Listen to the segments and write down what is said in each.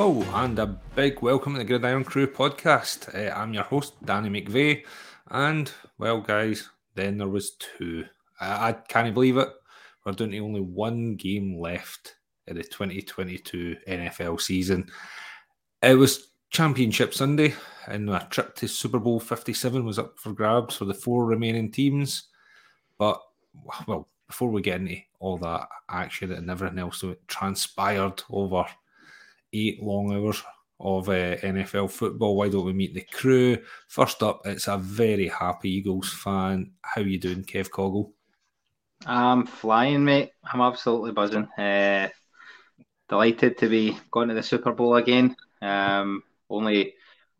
Hello, and a big welcome to the Gridiron Crew podcast. Uh, I'm your host, Danny McVeigh, and well, guys, then there was two. I, I can't believe it. We're down to only one game left in the 2022 NFL season. It was Championship Sunday, and a trip to Super Bowl 57 was up for grabs for the four remaining teams. But, well, before we get into all that action and everything else that transpired over eight long hours of uh, NFL football. Why don't we meet the crew? First up, it's a very happy Eagles fan. How you doing, Kev Coggle? I'm flying, mate. I'm absolutely buzzing. Uh, delighted to be going to the Super Bowl again. Um, only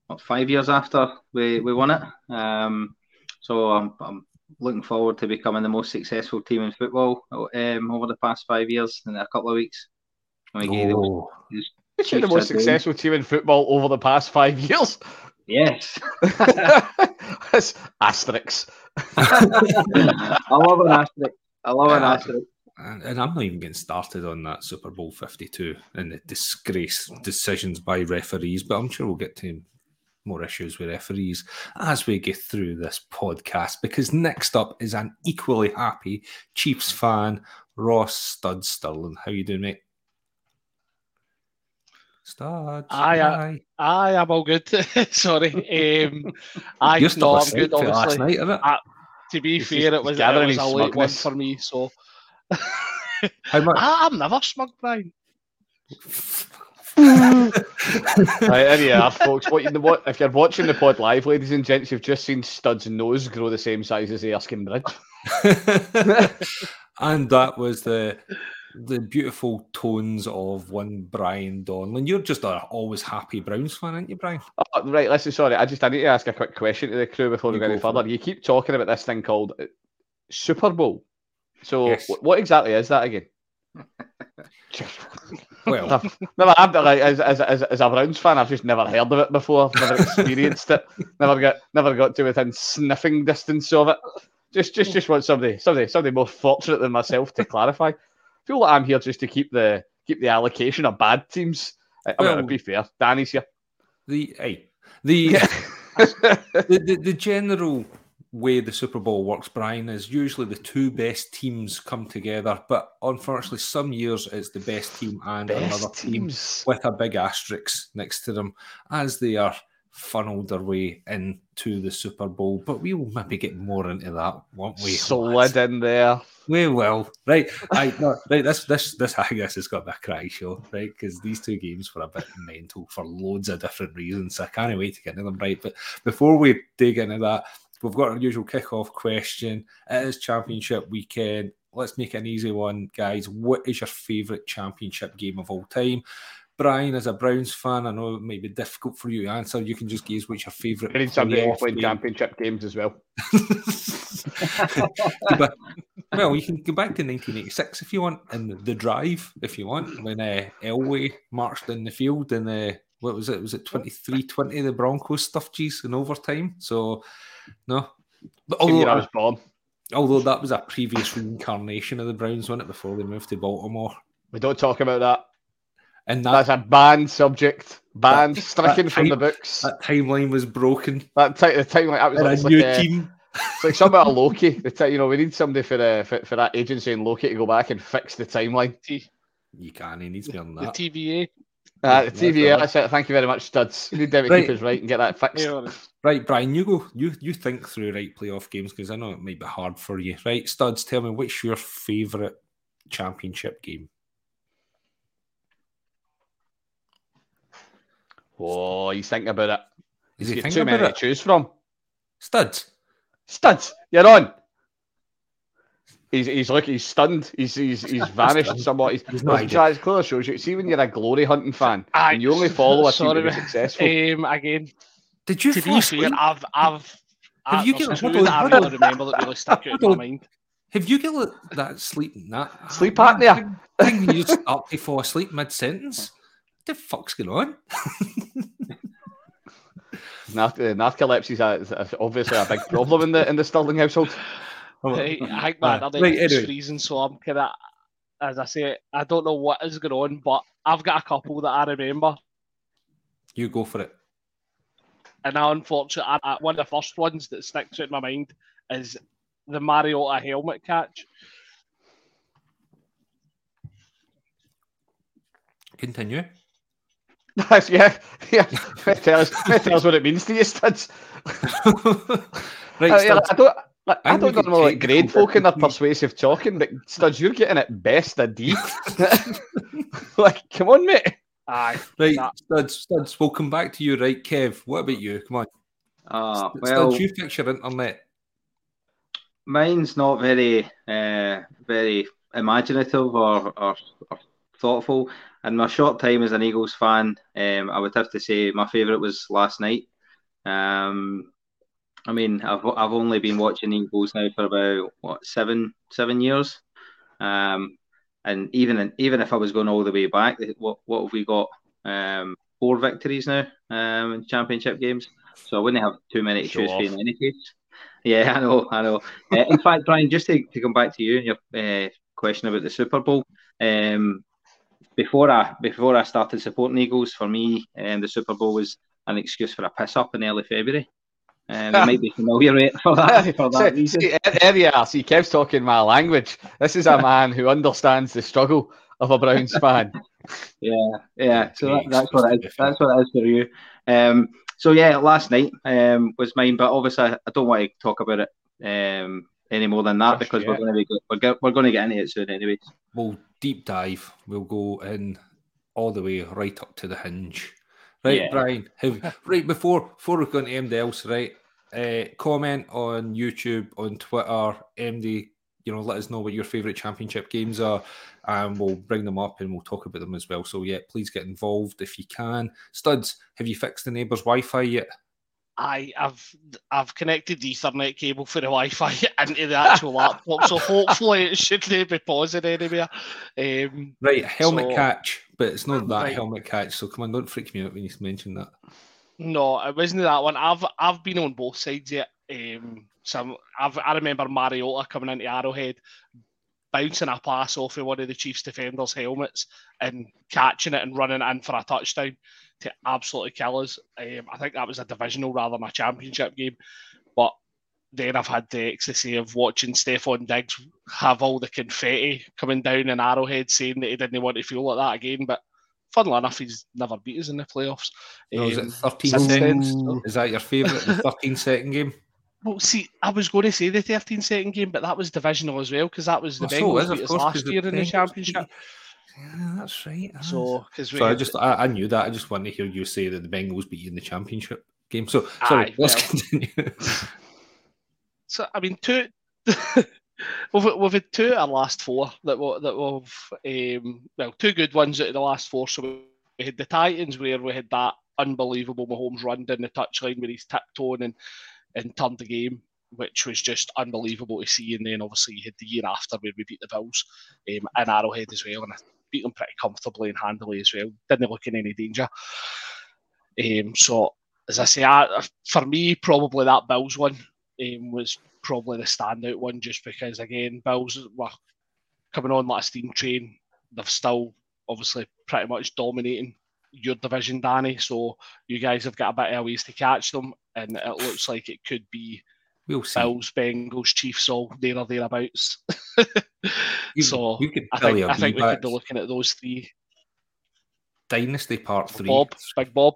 what, five years after we, we won it. Um, so I'm, I'm looking forward to becoming the most successful team in football um, over the past five years in a couple of weeks. Oh. You're the most successful team in football over the past five years. Yes. That's asterisks. I love an asterisk. I love an uh, asterisk. And, and, I'm not even getting started on that Super Bowl 52 and the disgrace decisions by referees, but I'm sure we'll get to more issues with referees as we get through this podcast. Because next up is an equally happy Chiefs fan, Ross Stud Sterling. How you doing, mate? Studs. I, uh, I, am all good. Sorry. Um, I You're no, I'm good. Obviously, last night, isn't it? I, to be He's fair, it was, it was a late one for me. So How much? I, I'm never smug, Brian. right, there you are, folks. What, you, what, if you're watching the pod live, ladies and gents, you've just seen Stud's nose grow the same size as the Erskine Bridge. and that was the the beautiful tones of one Brian Donlan. You're just a always happy Browns fan, aren't you, Brian? Oh, right, listen, sorry, I just I need to ask a quick question to the crew before we go any further. You keep talking about this thing called uh, Super Bowl. So, yes. what exactly is that again? well, I've never, I've, like, as, as, as, as a Browns fan, I've just never heard of it before, never experienced it, never got never got to within sniffing distance of it. Just, just, just want somebody, somebody, somebody more fortunate than myself to clarify feel like I'm here just to keep the keep the allocation of bad teams. I mean, well, to be fair, Danny's here. The hey, the, the, the the general way the Super Bowl works, Brian, is usually the two best teams come together. But unfortunately, some years it's the best team and best another teams. team with a big asterisk next to them as they are funneled their way into the Super Bowl. But we will maybe get more into that, won't we? Slid in there. We will. Right. I no, right. This this this I guess has got to be a cry show, right? Because these two games were a bit mental for loads of different reasons. So I can't wait to get into them. Right. But before we dig into that, we've got our usual kickoff question. It is championship weekend. Let's make an easy one, guys. What is your favourite championship game of all time? Brian, as a Browns fan, I know it might be difficult for you to answer. You can just guess what's your favourite. Need somebody playing championship games as well. but, well, you can go back to 1986 if you want, and the drive if you want, when uh, Elway marched in the field and uh, what was it? Was it 23-20 the Broncos stuffed cheese in overtime? So, no. But although, I was born. Although that was a previous reincarnation of the Browns, wasn't it, before they moved to Baltimore? We don't talk about that. And that, that's a banned subject, banned, that, stricken that from the books. That timeline was broken. That t- the timeline that was like, a new like, team. It's like something about Loki. The t- you know, we need somebody for, uh, for for that agency in Loki to go back and fix the timeline. You can't. He needs to be on that. The TVA. Uh, the TVA. That's it. Thank you very much, studs. You need them to right. keep us right and get that fixed. Yeah. Right, Brian, you go. You you think through right playoff games because I know it might be hard for you. Right, studs. Tell me what's your favourite championship game? Oh, he's thinking about it. Is he too many it? to choose from. Studs. Studs, you're on. He's he's like he's stunned. He's he's he's vanished somewhat. He's, he's not. It clearly shows you. See when you're a glory hunting fan I, and you only follow a team to be successful. Um, again, did you? To be fair, I've I've. Have you get two that I really remember that really stuck out in my mind. Have you got that sleep that sleep apnea thing? You just up to fall asleep mid sentence the fuck's going on? narcolepsy uh, is obviously a big problem in the in the Sterling household. Hey, I think man, I think right, anyway. freezing, so I'm kind of, as I say, I don't know what is going on, but I've got a couple that I remember. You go for it. And now, unfortunately, one of the first ones that sticks out in my mind is the Mariota helmet catch. Continue. Yeah, yeah. tell us, tell us what it means to you, studs. right, uh, yeah, I don't. Like, I, I don't know like grade folk in their persuasive talking, but studs, you're getting it best a D. like, come on, mate. Aye. Right, that... studs, studs. We'll come back to you, right, Kev? What about you? Come on. Uh, well, studs, you fix your internet. Mine's not very, uh, very imaginative or, or, or thoughtful. In my short time as an Eagles fan, um, I would have to say my favourite was last night. Um, I mean, I've I've only been watching Eagles now for about what seven seven years, um, and even even if I was going all the way back, what what have we got? Um, four victories now um, in championship games, so I wouldn't have too many to choose in any case. Yeah, I know, I know. uh, in fact, Brian, just to, to come back to you and your uh, question about the Super Bowl, um, before I before I started supporting Eagles, for me, um, the Super Bowl was an excuse for a piss up in early February. Um, you might be familiar for that. For that see, see, there you are. See, Kev's talking my language. This is a man who understands the struggle of a Browns fan. yeah, yeah. So that, that's what it is. That's what it is for you. Um, so yeah, last night um, was mine, but obviously I don't want to talk about it um, any more than that because we're going to be we're, we're going to get into it soon, anyways. We'll deep dive. We'll go in all the way right up to the hinge. Right, yeah. Brian. Have, right before before we go into else, right? Uh, comment on YouTube, on Twitter, MD. You know, let us know what your favourite championship games are, and we'll bring them up and we'll talk about them as well. So yeah, please get involved if you can. Studs, have you fixed the neighbour's Wi-Fi yet? I, have I've connected the Ethernet cable for the Wi-Fi into the actual laptop, so hopefully it shouldn't be pausing anywhere. Um, right, helmet so, catch, but it's not that right. helmet catch. So come on, don't freak me out when you mention that. No, it wasn't that one. I've I've been on both sides yet. Um, some I've, I remember Mariota coming into Arrowhead, bouncing a pass off of one of the Chiefs defenders' helmets and catching it and running in for a touchdown to absolutely kill us. Um, I think that was a divisional rather than a championship game. But then I've had the ecstasy of watching Stefon Diggs have all the confetti coming down in Arrowhead saying that he didn't want to feel like that again. But funnily enough, he's never beat us in the playoffs. No, um, is it 13 seconds? Is that your favourite, the 13 second game? Well, see, I was going to say the 13 second game, but that was divisional as well because that was the well, Bengals so beat us last year in the championship. Yeah, that's right. So, because so I just I, I, knew that. I just wanted to hear you say that the Bengals beat you in the championship game. So sorry, Aye, let's well, continue. so I mean, two. we've, we've had two our last four that we, that we've um, well two good ones out of the last four. So we had the Titans where we had that unbelievable Mahomes run down the touchline where he's tiptoeing and and turned the game, which was just unbelievable to see. And then obviously you had the year after where we beat the Bills um, Arrowhead as well, and I beat them pretty comfortably and handily as well. Didn't look in any danger. Um, so as I say, I, for me, probably that Bills one um, was probably the standout one, just because again, Bills were coming on like a steam train. They've still obviously pretty much dominating your division, Danny. So you guys have got a bit of ways to catch them, and it looks like it could be we'll see. Bills, Bengals, Chiefs, all there or thereabouts. you, so you I think, I think we could be looking at those three. Dynasty Part Three. Bob, Big Bob.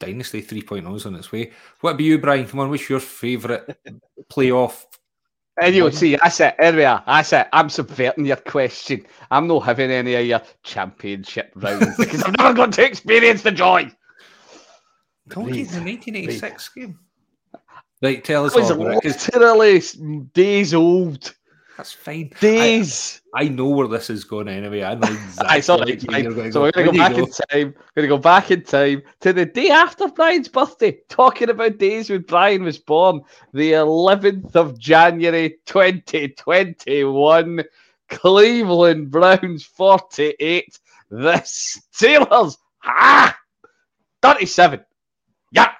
Dynasty 3.0 is on its way. What about you, Brian? Come on, what's your favourite playoff and you see, that's it. There we are. That's it. I'm subverting your question. I'm not having any of your championship rounds because I've never got to experience the joy. Told you the 1986 game. Right, tell us it was all literally days old. That's fine. Days. I, I, know where this is going anyway. I know exactly. right, so we're going to go back go? in time. We're going to go back in time to the day after Brian's birthday, talking about days when Brian was born, the 11th of January 2021. Cleveland Browns 48. The Steelers, ah, 37. Yeah.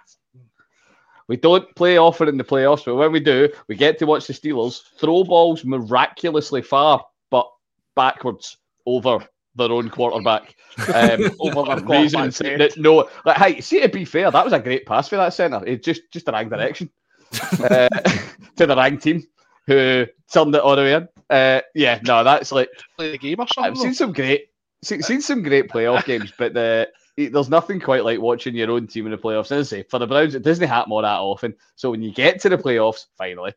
We don't play often in the playoffs, but when we do, we get to watch the Steelers throw balls miraculously far, but backwards over their own quarterback um, Over their raising and quarterback's saying head. that no, like, hey, see to be fair, that was a great pass for that centre. It just just the wrong direction uh, to the wrong team who turned it all the way in. Uh, yeah, no, that's like Play the game or something. I've seen some great, seen, seen some great playoff games, but the there's nothing quite like watching your own team in the playoffs. As I say, for the Browns, it doesn't happen all that often. So when you get to the playoffs, finally,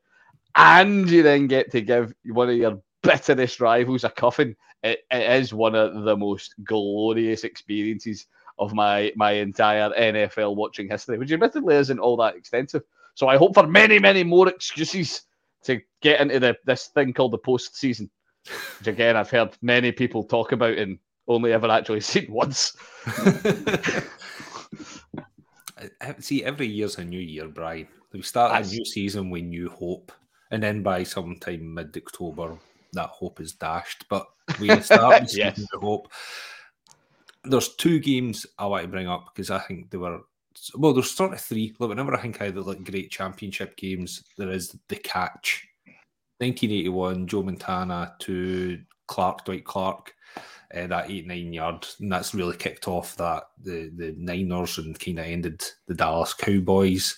and you then get to give one of your bitterest rivals a cuffing, it, it is one of the most glorious experiences of my my entire NFL watching history, which admittedly isn't all that extensive. So I hope for many, many more excuses to get into the this thing called the postseason, which again I've heard many people talk about and only ever actually seen once. See, every year's a new year, Brian. We start That's- a new season with new hope, and then by sometime mid October, that hope is dashed. But we start with Yes. new hope. There's two games I want to bring up because I think they were well. There's sort of three. Look, whenever I think either like great championship games, there is the catch. 1981, Joe Montana to Clark, Dwight Clark uh, that eight nine yard, and that's really kicked off that the the Niners and kind of ended the Dallas Cowboys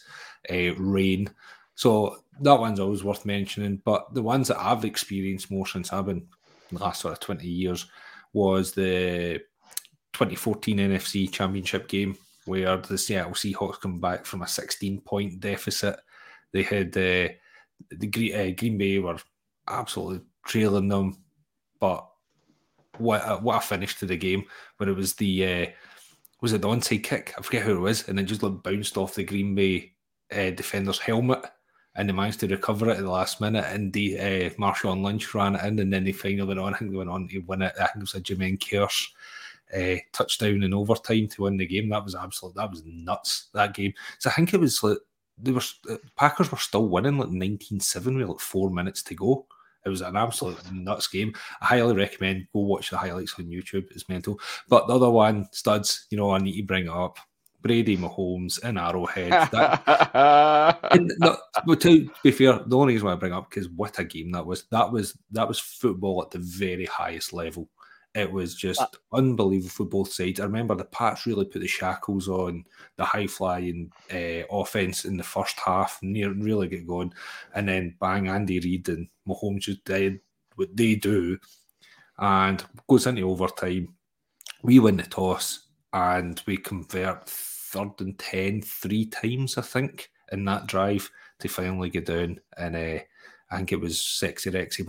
uh, reign. So that one's always worth mentioning. But the ones that I've experienced more since I've been in the last sort of twenty years was the 2014 NFC Championship game where the Seattle Seahawks come back from a 16 point deficit. They had uh, the uh, Green Bay were absolutely trailing them, but what a, what a finish to the game where it was the uh, was it the onside kick? I forget who it was, and it just like bounced off the Green Bay uh, defender's helmet, and they managed to recover it at the last minute. And the uh, Marshawn Lynch ran it in, and then they finally went on. I think they went on to win it. I think it was a Jermaine Kearse uh, touchdown in overtime to win the game. That was absolute. That was nuts. That game. So I think it was like they were uh, Packers were still winning like 19-7 with like four minutes to go. It was an absolute nuts game. I highly recommend go watch the highlights on YouTube. It's mental. But the other one, studs, you know, I need to bring up. Brady Mahomes and Arrowhead. That, and no, but to be fair, the only reason why I bring up because what a game that was. That was that was football at the very highest level. It was just unbelievable for both sides. I remember the Pats really put the shackles on the high flying uh, offense in the first half, near really get going, and then bang Andy Reid and Mahomes just did what they do, and goes into overtime. We win the toss and we convert third and ten three times, I think, in that drive to finally get down. And uh, I think it was Sexy Rexy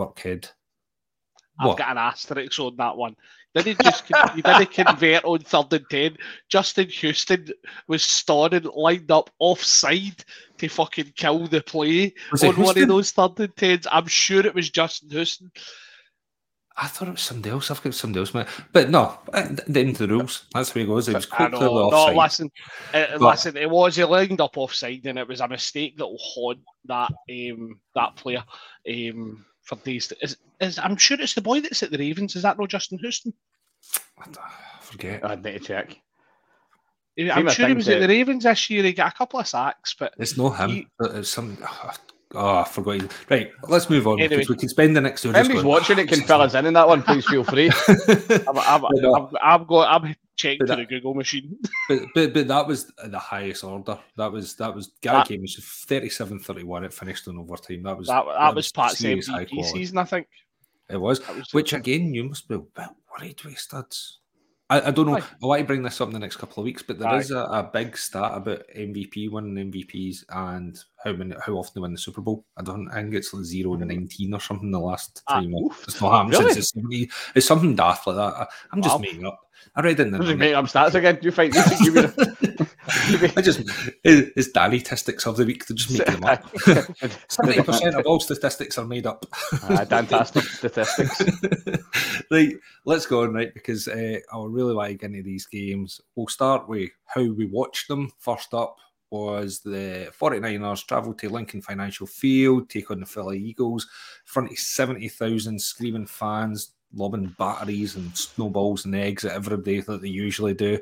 I've got an asterisk on that one. Didn't just con- you didn't convert on third and ten. Justin Houston was standing lined up offside to fucking kill the play Was on one of those third and tens. I'm sure it was Justin Houston. I thought it was somebody else. I've got somebody else. But no, at the end of the rules. That's where he goes. It was I quite know. clearly No, listen, uh, But- listen. It was he lined up offside, and it was a mistake that will haunt that um, that player um, for days. To, is, is I'm sure it's the boy that's at the Ravens. Is that no Justin Houston? I forget. I'd need to check. I'm Seem sure he think was at the Ravens this year. He got a couple of sacks, but It's not him. He- It's some. Oh, I forgot. his- Right, let's move on Anyway. because we can spend the next. hour just Anybody's watching it can fill us in in that one. Please feel free. I'm, I'm, But no. I'm, I'm going. I'm checking But to that- the Google machine. but, but but that was the highest order. That was that was Gary That- was 37-31. It finished in overtime. That was That, that, was Pat's serious high MVP season, I think. It was. Was Which again, you must be a bit worried with studs. I, I don't know. I want to bring this up in the next couple of weeks, but there is a, a big stat about MVP winning MVPs and how many how often they win the Super Bowl. I don't. I think it's like zero and nineteen or something. The last Ah, time oof. it's not happened Really? since it's, it's something daft like that. I, I'm just Wow. making up. I read it in the Just internet. up stats again. You find you you I just it- it's Danny statistics of the week. They're just making them up. Seventy percent of all statistics are made up. Ah, fantastic statistics. right, let's go on, right? Because uh, I really like any of these games. We'll start with how we watched them. First up was the 49ers travel to Lincoln Financial Field, take on the Philly Eagles, front of 70,000 screaming fans, lobbing batteries and snowballs and eggs at everybody that they usually do.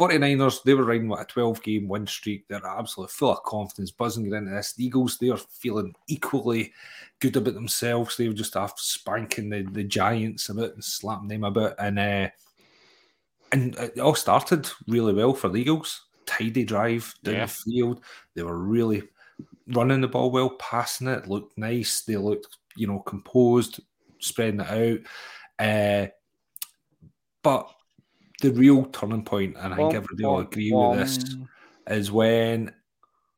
49ers, they were riding what a 12 game win streak. They're absolutely full of confidence, buzzing into this. The Eagles, they are feeling equally good about themselves. They were just after spanking the, the Giants about and slapping them about. And uh, and it all started really well for the Eagles. Tidy drive down yeah. the field. They were really running the ball well, passing it, looked nice. They looked, you know, composed, spreading it out. Uh, but the real turning point, and I think everybody will agree with this, is when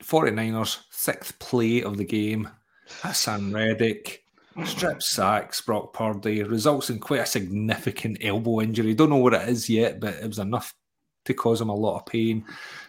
49ers, sixth play of the game, Haason Reddick strip sacks Brock Purdy, results in quite a significant elbow injury. Don't know what it is yet, but it was enough to cause him a lot of pain.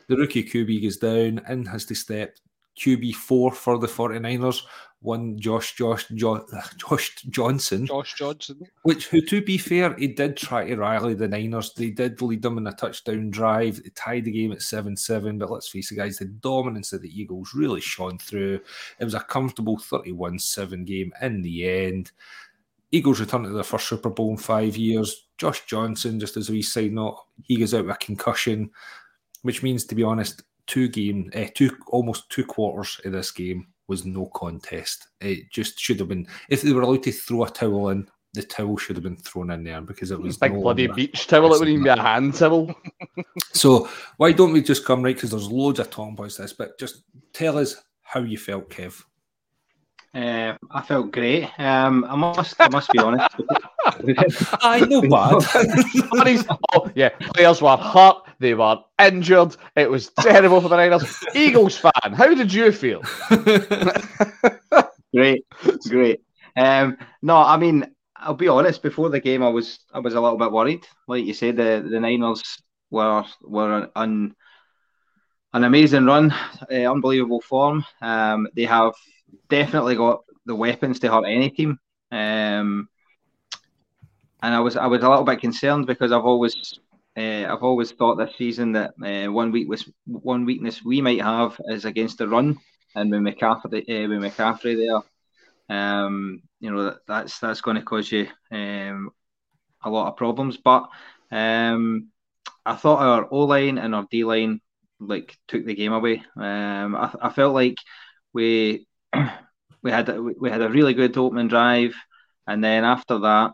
The rookie QB goes down and has to step QB4 for the 49ers, one Josh Josh jo- Josh Johnson. Josh Johnson. Which who to be fair, he did try to rally the Niners. They did lead them in a touchdown drive. They tied the game at 7-7, but let's face it, guys, the dominance of the Eagles really shone through. It was a comfortable 31-7 game in the end. Eagles return to their first Super Bowl in five years. Josh Johnson, just as we say, not he goes out with a concussion, which means, to be honest, two game, uh, two almost two quarters of this game was no contest. It just should have been if they were allowed to throw a towel in, the towel should have been thrown in there because it was big no bloody beach towel. It wouldn't even be a hand towel. so why don't we just come right? Because there's loads of talking about this, but just tell us how you felt, Kev. Uh, I felt great. Um, I must, I must be honest. I know bad. oh, yeah, players were hurt. They were injured. It was terrible for the Niners. Eagles fan, how did you feel? great, great. Um, no, I mean, I'll be honest. Before the game, I was, I was a little bit worried. Like you said, the the Niners were were an an amazing run, uh, unbelievable form. Um, they have definitely got the weapons to hurt any team. Um, and I was I was a little bit concerned because I've always uh, I've always thought this season that uh, one weakness one weakness we might have is against the run, and with McCaffrey uh, with McCaffrey there, um, you know that, that's that's going to cause you um, a lot of problems. But um, I thought our O line and our D line like took the game away. Um, I, I felt like we we had we had a really good opening drive, and then after that,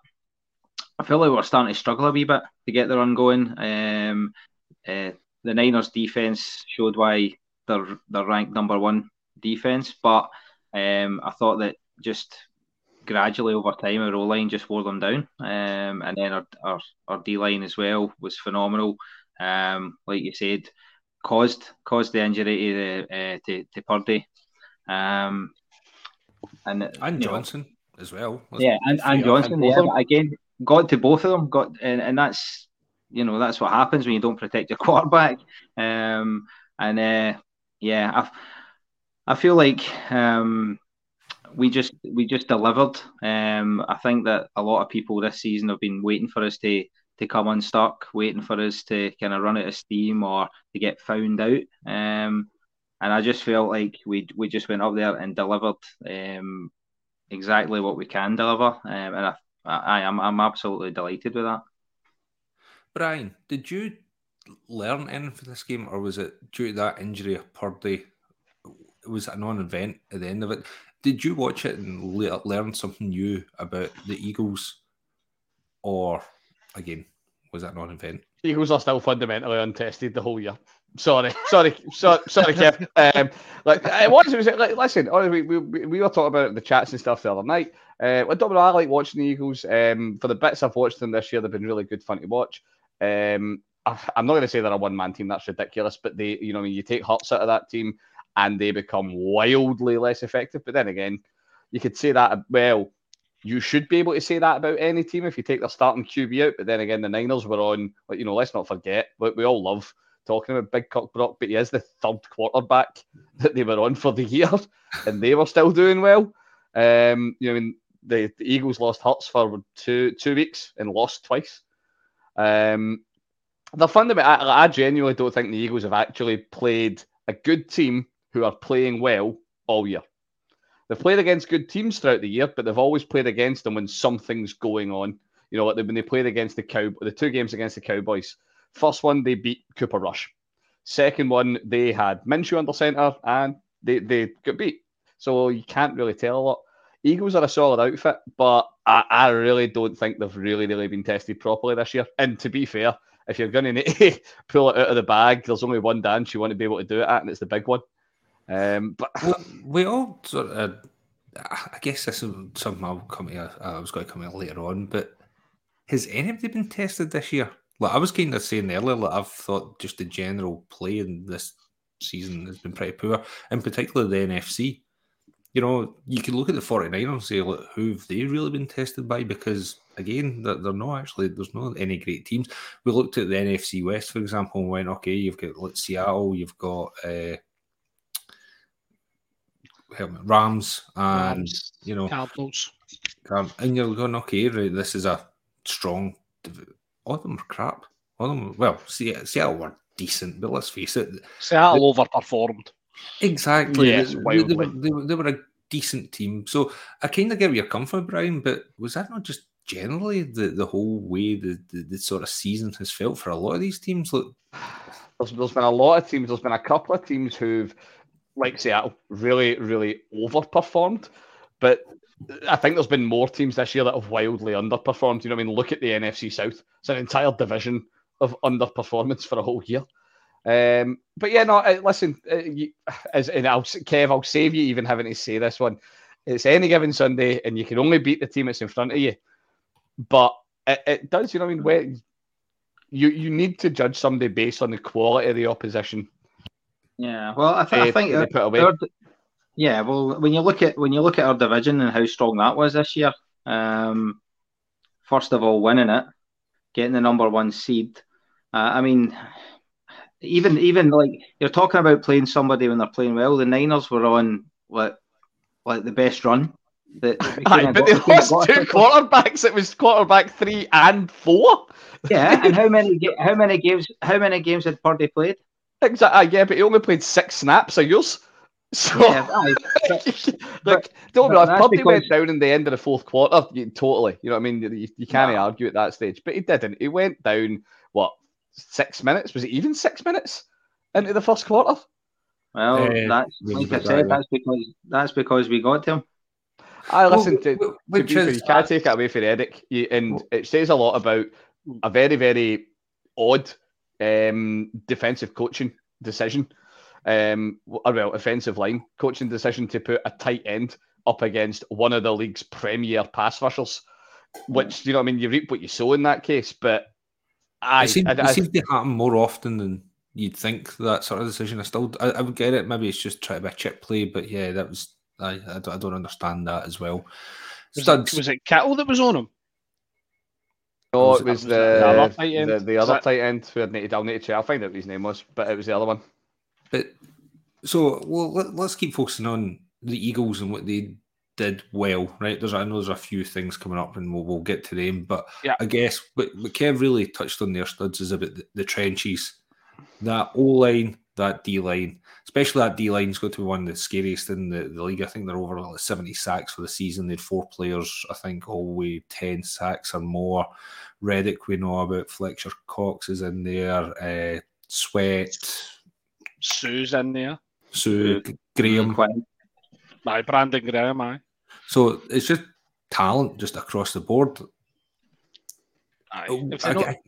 I feel like we are starting to struggle a wee bit to get the run going. Um, uh, the Niners defense showed why they're they're ranked number one defense, but um, I thought that just gradually over time our O line just wore them down, um, and then our our, our D line as well was phenomenal. Um, like you said, caused caused the injury to uh, to, to Purdy. Um, and and Johnson know, as well. Yeah, and, and Johnson. Yeah, again, got to both of them. Got and, and that's you know that's what happens when you don't protect your quarterback. Um, and uh, yeah, I I feel like um, we just we just delivered. Um, I think that a lot of people this season have been waiting for us to to come unstuck, waiting for us to kind of run out of steam or to get found out. Um, and I just felt like we we just went up there and delivered um, exactly what we can deliver, um, and I, I am I'm absolutely delighted with that. Brian, did you learn anything from this game, or was it due to that injury of Purdy? Was it a non-event at the end of it? Did you watch it and learn something new about the Eagles, or again, was that non-event? Eagles are still fundamentally untested the whole year. Sorry, sorry, sorry, sorry, Kev. Um, like it was, like, listen, we, we, we were talking about the chats and stuff the other night. Uh, I don't know, I like watching the Eagles. Um, for the bits I've watched them this year, they've been really good fun to watch. Um, I'm not going to say they're a one man team. That's ridiculous. But they, you know, I mean, you take Hurts out of that team, and they become wildly less effective. But then again, you could say that. Well, you should be able to say that about any team if you take their starting QB out. But then again, the Niners were on. Like, you know, let's not forget what we all love talking about Big Cock Brock, but he is the third quarterback that they were on for the year, and they were still doing well. Um, you know, I mean, the, the Eagles lost Hurts for two two weeks and lost twice. Um, the fundamental, I, I genuinely don't think the Eagles have actually played a good team who are playing well all year. They've played against good teams throughout the year, but they've always played against them when something's going on. You know, like when they played against the Cow, the two games against the Cowboys, First one, they beat Cooper Rush. Second one, they had Minshew under centre and they, they got beat. So you can't really tell a lot. Eagles are a solid outfit, but I, I really don't think they've really, really been tested properly this year. And to be fair, if you're going to pull it out of the bag, there's only one dance you want to be able to do it at, and it's the big one. Um, but we all sort of, I guess this is something I'll come to. I was going to come to later on, but has anybody been tested this year? Like I was kind of saying earlier, like I've thought just the general play in this season has been pretty poor, in particular the NFC. You know, you can look at the 49ers and say, look, who've they really been tested by? Because again, they're, they're not actually, there's not any great teams. We looked at the NFC West, for example, and went, okay, you've got like, Seattle, you've got uh, Rams, and Rams, you know, Cardinals. and you're going, okay, right, this is a strong. All of them were crap. All of them, well, Seattle were decent, but let's face it, Seattle overperformed. Exactly. Yes, they, they, wildly. were, they, were, they were a decent team. So I kind of get where you're coming from, Brian, but was that not just generally the, the whole way the, the, the sort of season has felt for a lot of these teams? Look, there's, there's been a lot of teams. There's been a couple of teams who've, like Seattle, really, really overperformed. But I think there's been more teams this year that have wildly underperformed. You know what I mean? Look at the NFC South. It's an entire division of underperformance for a whole year. Um, but yeah, no, uh, listen, uh, you, as and I'll, Kev, I'll save you even having to say this one. It's any given Sunday, and you can only beat the team that's in front of you. But it, it does, you know what I mean? Where you you need to judge somebody based on the quality of the opposition. Yeah, well, I, th- I eh, think they uh, put away. our- yeah, well, when you look at when you look at our division and how strong that was this year, um, first of all, winning it, getting the number one seed. Uh, I mean, even even like you're talking about playing somebody when they're playing well. The Niners were on like like the best run. That Aye, but they lost two quarterbacks. It was quarterback three and four. Yeah, and how many how many games how many games had Purdy played? Exactly. Yeah, but he only played six snaps of yours. So, Yeah, aye. like, don't but know. If that's Purdy because- went down in the end of the fourth quarter, totally. You know what I mean? You, you can't No. argue at that stage. But he didn't. He went down, what, six minutes? Was it even six minutes into the first quarter? Well, Eh, that's like I said, that's because that's because we got him. I Well, listen to, wh- to which be is- you can't take it away from Reddick, you, and it says a lot about a very, very odd um, defensive coaching decision, um, well, offensive line coaching decision to put a tight end up against one of the league's premier pass rushers, which you know, what I mean, you reap what you sow in that case. But I, it, seems, I, it seems to happen more often than you'd think. That sort of decision. I still, I, I would get it. Maybe it's just try to be a chip play, but yeah, that was. I, I, don't, I don't understand that as well. Was Studs. it, was it Kittle that was on him? no, was- it was was it the other the tight end? the, the other that- tight end who I'd need to, I'll need to. I'll find out what his name was, but it was the other one. But so well, let, let's keep focusing on the Eagles and what they did well, right? There's I know there's a few things coming up, and we'll, we'll get to them. But Yeah. I guess what, what Kev really touched on their studs is about the, the trenches, that O line, that D line, especially that D line is going to be one of the scariest in the, the league. I think they're over like 70 sacks for the season. They had four players, I think, all the way 10 sacks or more. Reddick, we know about. Fletcher Cox is in there. Uh, Sweat, Sue's in there. Sue, eh, Graham. Eh, Quinn. Aye, Brandon Graham, aye. So it's just talent just across the board. aye. Oh, I, I-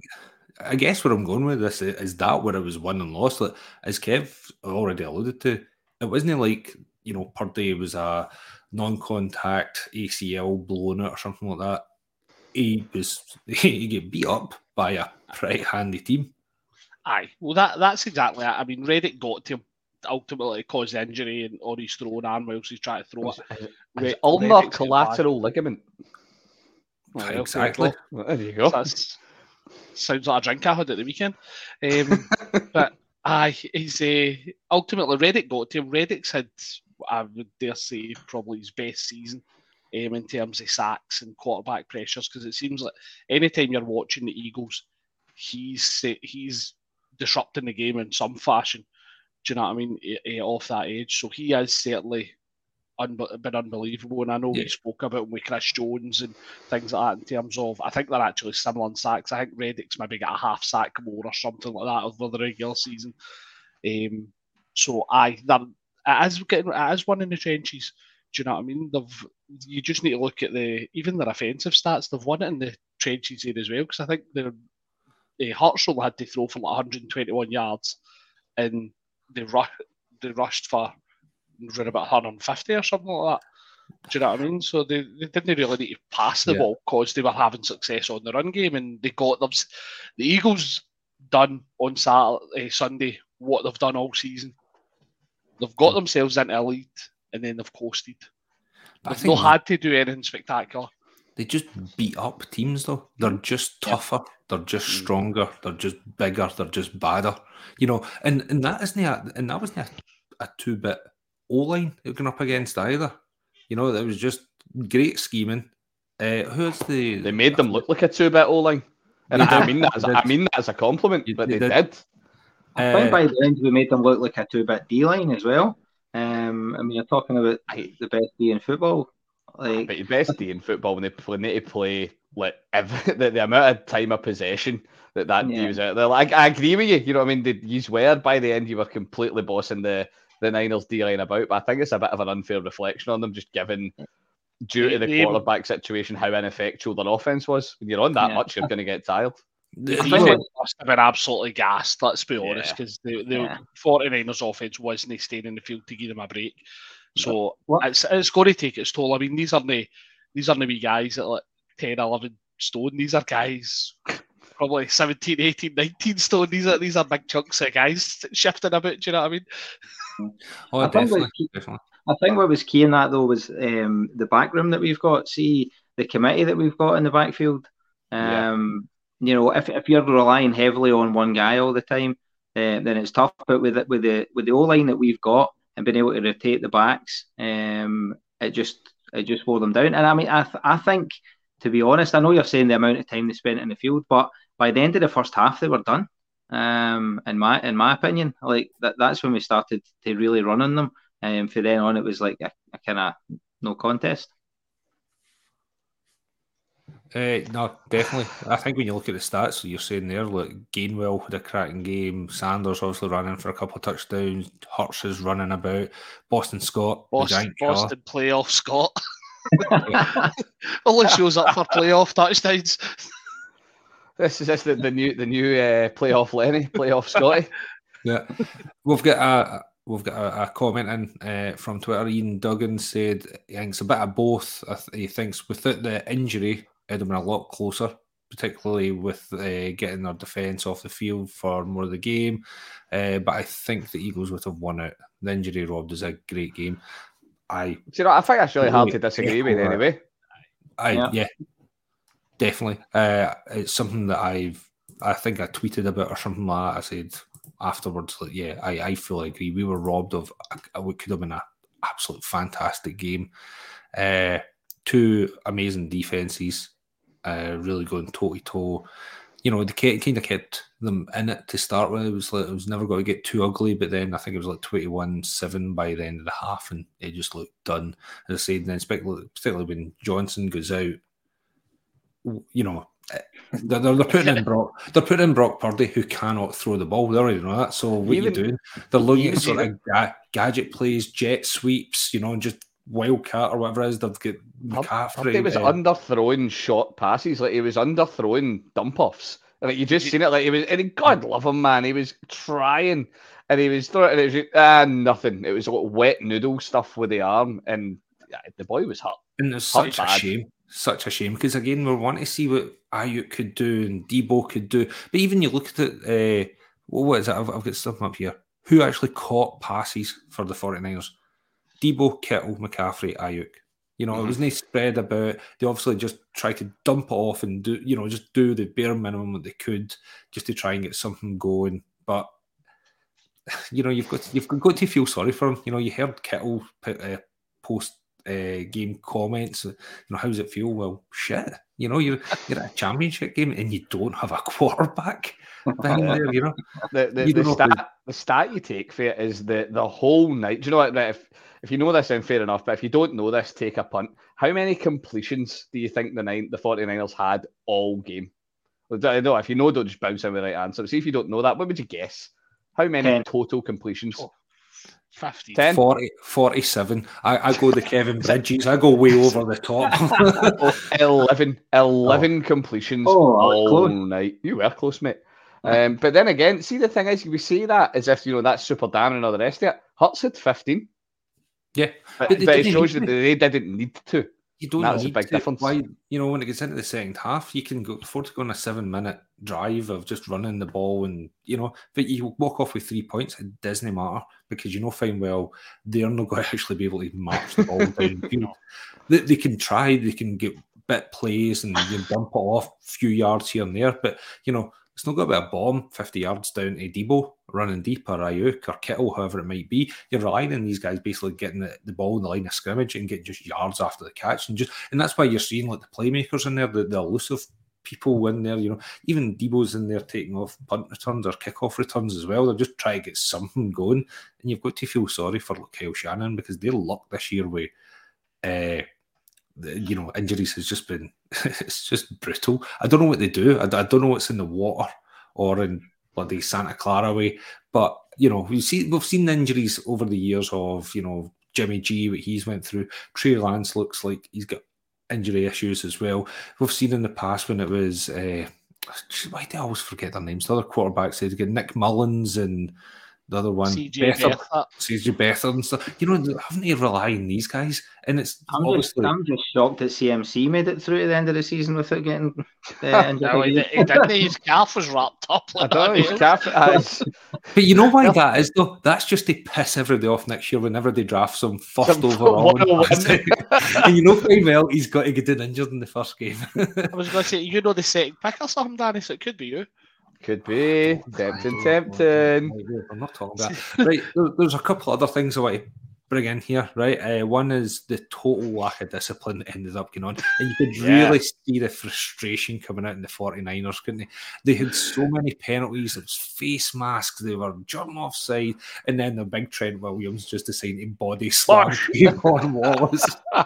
I guess where I'm going with this is, is that where it was won and lost. Like, as Kev already alluded to, it wasn't like you know Purdy was a non-contact ACL blown it or something like that. He was he get beat up by a pretty handy team. Aye, well, that that's exactly it. I mean, Reddick got to ultimately caused injury and or he's throwing arm whilst he's trying to throw it. His ulnar collateral ligament. Well, exactly. There you go. That's sounds like a drink I had at the weekend. Um, but aye, he's uh, ultimately Reddick got to him. Reddick's had, I would dare say, probably his best season um, in terms of sacks and quarterback pressures because it seems like anytime you're watching the Eagles, he's he's disrupting the game in some fashion. Do you know what I mean? Off that age, so he has certainly un- been unbelievable. And I know Yeah. we spoke about him with Chris Jones and things like that in terms of, I think they're actually similar in sacks. I think Reddick's maybe got a half sack more or something like that over the regular season. Um, so I, that is getting, it is one in the trenches. Do you know what I mean? They've, you just need to look at the even their offensive stats. They've won it in the trenches here as well because I think they're uh, Hartsell had to throw for like 121 yards, and they ru- they rushed for around about 150 or something like that. Do you know what I mean? So they, they didn't really need to pass the Yeah. ball because they were having success on the run game, and they got them. The Eagles done on Saturday, Sunday what they've done all season. They've got themselves into a lead, and then they've coasted. They've not had to do anything spectacular. They just beat up teams though. They're just tougher. They're just stronger. They're just bigger. They're just badder. You know, and and that isn't a and that wasn't a, a two bit O line they're going up against either. You know, it was just great scheming. Uh, who's the? They made them look like a two-bit O-line. And They I did. mean that as, They I mean that as a compliment, but they they, did. did. I think Uh, by the end we made them look like a two-bit D line as well. Um, I mean, you're talking about the best D in football. Like, But your best day in football when they, when they play like every, the, the amount of time of possession that that Yeah. Was out there. Like, I agree with you. You know what I mean? They, you were by the end you were completely bossing the the Niners D line about. But I think it's a bit of an unfair reflection on them, just given due to the They- quarterback situation how ineffectual their offense was. When you're on that Yeah. much, you're going to get tired. the- The I think defense must have been absolutely gassed, let's be honest, Yeah. because the, the Yeah. 49ers offense wasn't staying in the field to give them a break. So What- it's, it's to take its toll. I mean, these are the these are the wee guys at like 10, 11 stone. These are guys probably 17, 18, 19 stone. These are these are big chunks of guys shifting a bit. Do you know what I mean? oh, I think definitely, definitely. I think what was key in that though was um, the back room that we've got. See the committee that we've got in the backfield. Yeah. Um, You know, if, if you're relying heavily on one guy all the time, uh, then it's tough. But with it, with the with the O line that we've got and being able to rotate the backs, um, it just it just wore them down. And I mean, I th- I think to be honest, I know you're saying the amount of time they spent in the field, but by the end of the first half, they were done. Um, in my in my opinion, like that that's when we started to really run on them. And um, from then on, it was like a, a kind of no contest. Uh, no, definitely. I think when you look at the stats, you're saying there, look, Gainwell had a cracking game. Sanders obviously running for a couple of touchdowns. Hurts is running about. Boston Scott, the Boston, giant. Boston playoff Scott. Only shows up for playoff touchdowns. This is this the, the new the new uh, playoff Lenny, playoff Scotty. Yeah, we've got a we've got a, a comment in uh, from Twitter. Ian Duggan said he thinks a bit of both. Th- He thinks without the injury, it'd been a lot closer, particularly with uh, getting their defence off the field for more of the game. Uh, but I think the Eagles would have won out. The injury robbed is a great game. I, Do you know, I think that's really hard to disagree with Yeah. anyway. I Yeah. yeah, definitely. Uh, it's something that I've I think I tweeted about or something like that. I said afterwards, like, yeah, I, I fully agree. We were robbed of a, a- what could have been an absolute fantastic game. Uh, two amazing defenses, uh, really going toe to toe. You know, they kind of kept them in it to start with. It was like it was never going to get too ugly, but then I think it was like twenty-one-seven by the end of the half, and it just looked done. As I said, then particularly when Johnson goes out, you know, eh, they're, they're they're putting in Brock, they're putting in Brock Purdy who cannot throw the ball. They already know that. So what Even- are you doing? They're looking at sort of ga- gadget plays, jet sweeps, you know, and just wildcat or whatever it is. They've got McCaffrey. He was uh, underthrowing short passes, like he was underthrowing dump offs. And like, you just seen it, like he was, and God love him, man. He was trying, and he was throwing, and it was just, ah nothing. It was like wet noodle stuff with the arm, and yeah, the boy was hurt. And it's Not such a shame. Such a shame because again we want to see what Aiyuk could do and Deebo could do. But even you look at it, uh, well, what is it? I've, I've got something up here. Who actually caught passes for the 49ers? Deebo, Kittle, McCaffrey, Aiyuk. You know, it wasn't spread about. They obviously just tried to dump it off and do, you know, just do the bare minimum that they could just to try and get something going. But you know, you've got you've got to feel sorry for him. You know, you heard Kittle put, uh, post uh, game comments. You know, how does it feel? Well, shit. You know, you're you're at a championship game and you don't have a quarterback. behind there, you know. The, the, You the, don't know stat, the stat you take for it is the, the whole night. Do you know what? Right, if, if you know this, then fair enough. But if you don't know this, take a punt. How many completions do you think the nine, the 49ers had all game? I know. If you know, don't just bounce in with the right answer. See if you don't know that. What would you guess? How many Ten. total completions? Oh. 50. 10? 40, 47. I, I go the Kevin Bridges. I go way over the top. 11, 11 completions Oh, all close. night. You were close, mate. Um, but then again, see the thing is, we say that as if you know that's super Dan and all the rest of it. Hurts had 15, yeah, but, But but it shows you that they didn't need to. you don't That was a big to. difference. Why, you know, when it gets into the second half, you can go afford to go on a seven minute drive of just running the ball and, you know, but you walk off with three points, it doesn't matter because you know fine well they're not going to actually be able to match the ball down. You know, they, they can try, they can get bit plays and you bump it off a few yards here and there, but, you know, it's not going to be a bomb 50 yards down to Deebo running deep or Aiyuk or Kittle, however it might be. You're relying on these guys basically getting the, the ball in the line of scrimmage and getting just yards after the catch. And just and that's why you're seeing like the playmakers in there, the, the elusive people in there, you know, even Deebo's in there taking off punt returns or kickoff returns as well. They're just trying to get something going. And you've got to feel sorry for Kyle Shanahan because their luck this year with uh you know, injuries has just been it's just brutal. I don't know what they do. I, I don't know what's in the water or in bloody Santa Clara way. But you know, we see we've seen injuries over the years of you know Jimmy G, what he's went through. Trey Lance looks like he's got injury issues as well. We've seen in the past when it was uh, why do I always forget their names? The other quarterbacks they get Nick Mullens and the other one CJ Beathard, Beathard. CJ Beathard and stuff. You know, having to rely on these guys, and it's I'm just, I'm just shocked that CMC made it through to the end of the season without getting uh, injured. No, he, he didn't. His calf was wrapped up I like don't know. His calf has But you know why that is though? That's just to piss everybody off next year whenever they draft some first Some overall. 101. and you know very well he's got to get in injured in the first game. I was going to say, you know the second pick or something, Danny, so it could be you. Could be oh, tempting, tempting. I'm not talking about. Right, there- there's a couple other things I want to bring in here, right? Uh, one is the total lack of discipline that ended up going on. And you could Yeah. really see the frustration coming out in the 49ers, couldn't they? They had so many penalties, it was face masks, they were jumping offside, and then the big Trent Williams just deciding to body slam on Wallace.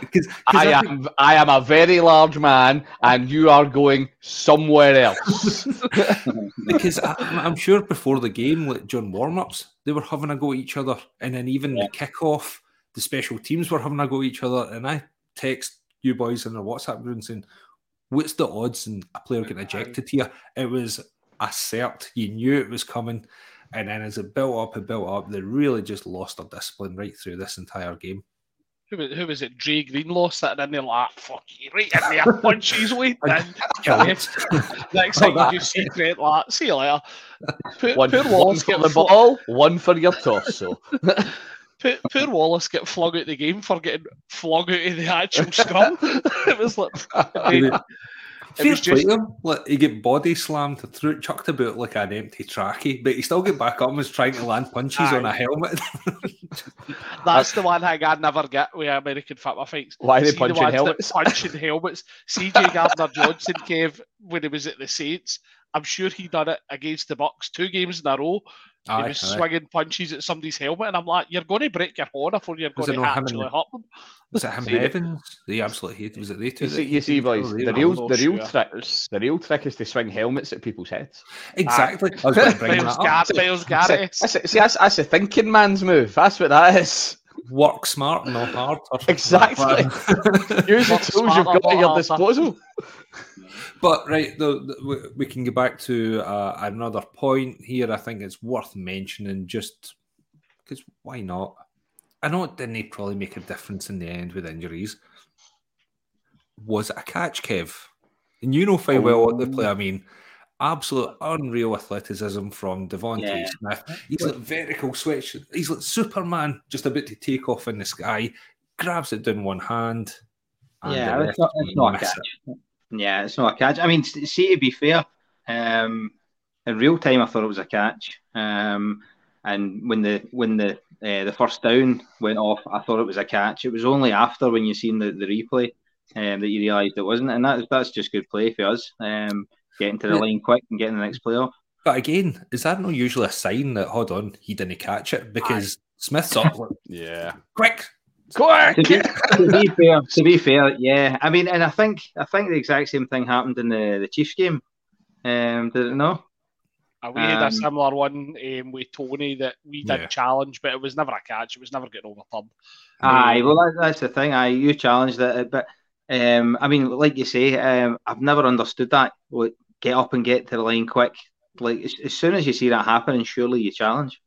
Because I am I am a very large man, and you are going somewhere else. because I, I'm sure before the game, like during warm ups, they were having a go at each other, and then even the kickoff, the special teams were having a go at each other. And I text you boys in the WhatsApp group saying, "What's the odds in a player getting ejected here?" It was a cert. You knew it was coming, and then as it built up and built up, they really just lost their discipline right through this entire game. Who was, who it? Dre Greenlaw sitting in there like, ah, fuck you, right in there, punch his way down. Next thing you just see Trent like, see you later. Poor, One, poor one Wallace for get the fl- ball, one for your torso. poor, poor Wallace get flung out the game for getting flung out of the actual scrum. it was like, it Fair was play just him. Like, he get body slammed, threw, chucked about like an empty trackie, but he still get back up and was trying to land punches on a helmet. That's the one thing I never get with American football fights. Why are they See the punching ones helmets? Punching helmets. CJ Gardner Johnson gave when he was at the Saints. I'm sure he done it against the Bucks two games in a row. Aye, he was aye. swinging punches at somebody's helmet, and I'm like, "You're going to break your horn before you're going to not him and actually the- hurt them." Was it him and Evans? They absolutely hated. Was it they two? You see, you see, boys. The real, the real sure. trick, the real trick is to swing helmets at people's heads. Exactly. Ah, I was going to bring Myles, that up. Myles See, Garrett. see, that's, that's a thinking man's move. That's what that is. Work smart, not hard. Exactly. Use the tools you've got at your disposal. But right, the, the, we- we can get back to uh, another point here. I think it's worth mentioning, just because why not? I know it didn't probably make a difference in the end with injuries. Was it a catch, Kev? And you know fine well what the play. I mean, absolute unreal athleticism from DeVonta Yeah. Smith. He's like vertical switch. He's like Superman, just about to take off in the sky. Grabs it in one hand. and Yeah, it's not, it's not a miss it. catch. Yeah, it's not a catch. I mean, see, to be fair, um, in real time, I thought it was a catch. Um, and when the when the uh, the first down went off, I thought it was a catch. It was only after when you seen the, the replay um, that you realised it wasn't, and that's that's just good play for us. Um, getting to the line quick and getting the next play off. But again, is that not usually a sign that hold on, he didn't catch it because Smith's up Yeah. quick. Quick! to, be, to be fair, to be fair, yeah. I mean, and I think I think the exact same thing happened in the, the Chiefs game. Um, did it not? Uh, we had a Um, similar one um, with Tony that we did Yeah. challenge, but it was never a catch. It was never getting overturned. Aye, well, that, that's the thing. Aye, you challenged it, but um, I mean, like you say, um, I've never understood that. Like, get up and get to the line quick. Like as, as soon as you see that happening, surely you challenge.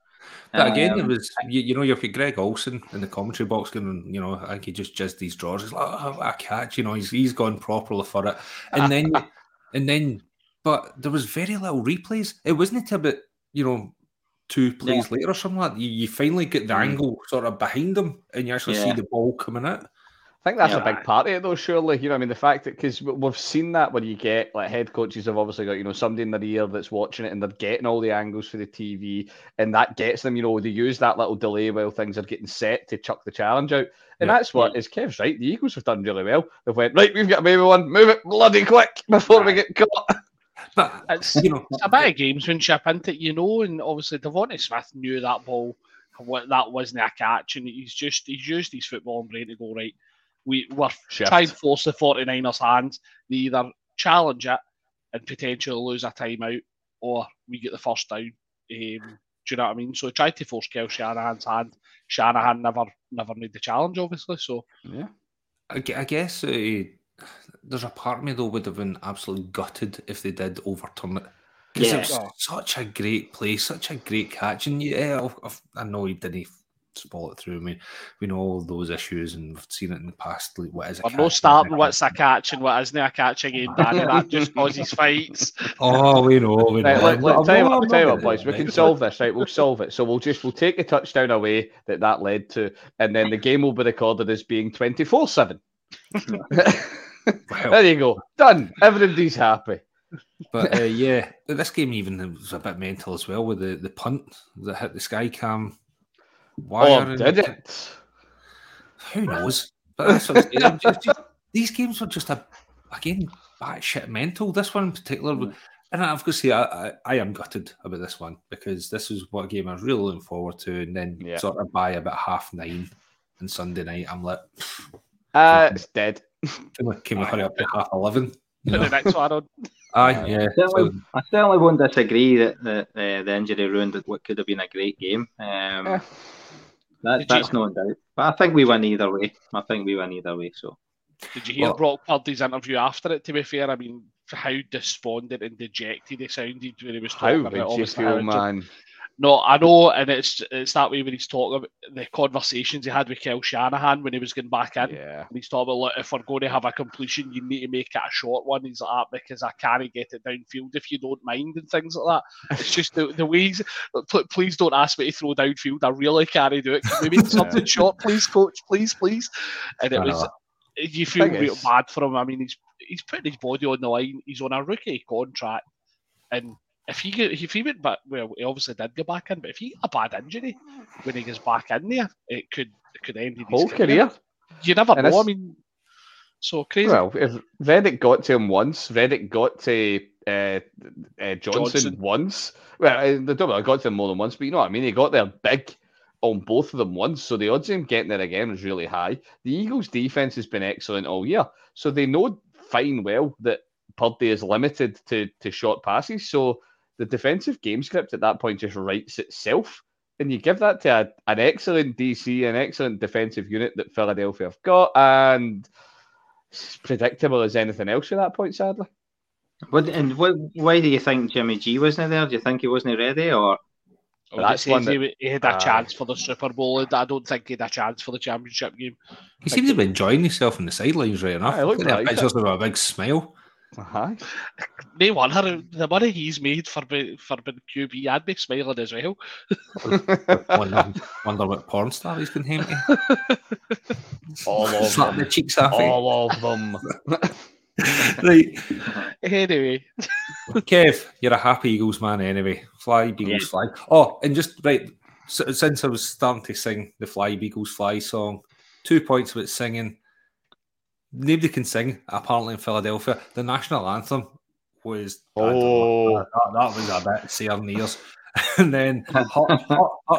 But again, it Um, was you, you know you've got Greg Olsen in the commentary box going, you know, I think he just jizzed these drawers. He's like, oh, a catch, you know, he's he's gone properly for it, and then and then, but there was very little replays. It wasn't until about you know two plays later or something like that, you, you finally get the Mm. angle sort of behind him, and you actually see the ball coming out. I think that's a big part of it, though. Surely, you know, I mean, the fact that because we've seen that when you get like head coaches have obviously got you know somebody in their ear that's watching it and they're getting all the angles for the TV, and that gets them. You know, they use that little delay while things are getting set to chuck the challenge out, and Yeah. that's what is Kev's right. The Eagles have done really well. They've went right. We've got a baby one. Move it bloody quick before we get caught. But It's, you know, it's a bit of gamesmanship, isn't it? You know, and obviously DeVonta Smith knew that ball, what that wasn't a catch, and he's just he's used his football brain to go right. We we're Shift. trying to force the 49ers hands. They either challenge it and potentially lose a timeout, or we get the first down. Um, do you know what I mean? So tried to force Kel Shanahan's hand. Shanahan never never made the challenge, obviously. So Yeah. I, I guess uh, there's a part of me though would have been absolutely gutted if they did overturn it. Because Yeah. it was Oh. such a great play, such a great catch, and yeah, I've- I've- I know he didn't spoil it through me. We know all those issues, and we've seen it in the past. Like, what is it? I'm not starting what's a catch and what isn't a catch again, Danny. That just causes fights. Oh, we know, we know. Right, look, look, tell you what, tell you what, boys, we can solve this, right? We'll solve it. So we'll just we'll take the touchdown away that that led to, and then the game will be recorded as being twenty four seven. Well, There you go, done. Everybody's happy. but uh, yeah, this game even was a bit mental as well with the, the punt that hit the sky cam. Wire Oh, and- did it? Who knows? But that's what I'm. Just- just- these games were just a again batshit mental. This one in particular, Mm. and I've got to say, I, I, I am gutted about this one because this is what a game I was really looking forward to, and then Yeah. sort of by about half nine on Sunday night, I'm like, Uh, it's dead. can we, can we hurry up to half eleven? You know? the next one on. Aye, yeah. Certainly, So, I certainly won't disagree that, that uh, the injury ruined what could have been a great game. Um, Eh. That, that's you- no doubt. But I think we win either way. I think we win either way. So Did you hear Well- Brock Purdy's interview after it? To be fair, I mean, how despondent and dejected he sounded when he was How talking would about you obviously how feel, man? No, I know, and it's it's that way when he's talking about the conversations he had with Kel Shanahan when he was going back in. Yeah. And he's talking about, look, if we're going to have a completion, you need to make it a short one. He's like, "Ah, because I can't get it downfield if you don't mind and things like that. It's just the, the ways, pl- please don't ask me to throw downfield. I really can't do it. Can we make something short, please, coach? Please, please. And it I was, know. you feel real bad for him. I mean, he's he's putting his body on the line. He's on a rookie contract. And if he get, if he went back, well, he obviously did go back in, but if he got a bad injury when he gets back in there, it could it could end his Whole career. You never And know. I mean, so crazy. Well, if Reddick got to him once, Reddick got to uh, uh, Johnson, Johnson. once. Well, I got to him more than once, but you know what I mean? He got there big on both of them once, so the odds of him getting there again is really high. The Eagles' defense has been excellent all year, so they know fine well that Purdy is limited to, to short passes, so the defensive game script at that point just writes itself. And you give that to a, an excellent DC, an excellent defensive unit that Philadelphia have got, and it's predictable as anything else at that point, sadly. what and what? Why do you think Jimmy G wasn't there? Do you think he wasn't ready, or Oh, That's he one says he, he had a Aye. chance for the Super Bowl. and I don't think he had a chance for the championship game. he seems to be enjoying himself on the sidelines right enough. Aye, look Look at like the pictures of a big smile. Uh-huh. No wonder the money he's made for being for being QB, I'd be smiling as well. wonder, wonder what porn star he's been home to. All of Slap the them. cheeks off. All of them. Right. Anyway, Kev, you're a happy Eagles man anyway. Fly, Beagles, fly. Oh, and just right, since I was starting to sing the Fly, Beagles, Fly song, two points about singing. Nobody can sing, apparently, in Philadelphia. The national anthem was Oh. that, that, that was a bit searing ears. and then her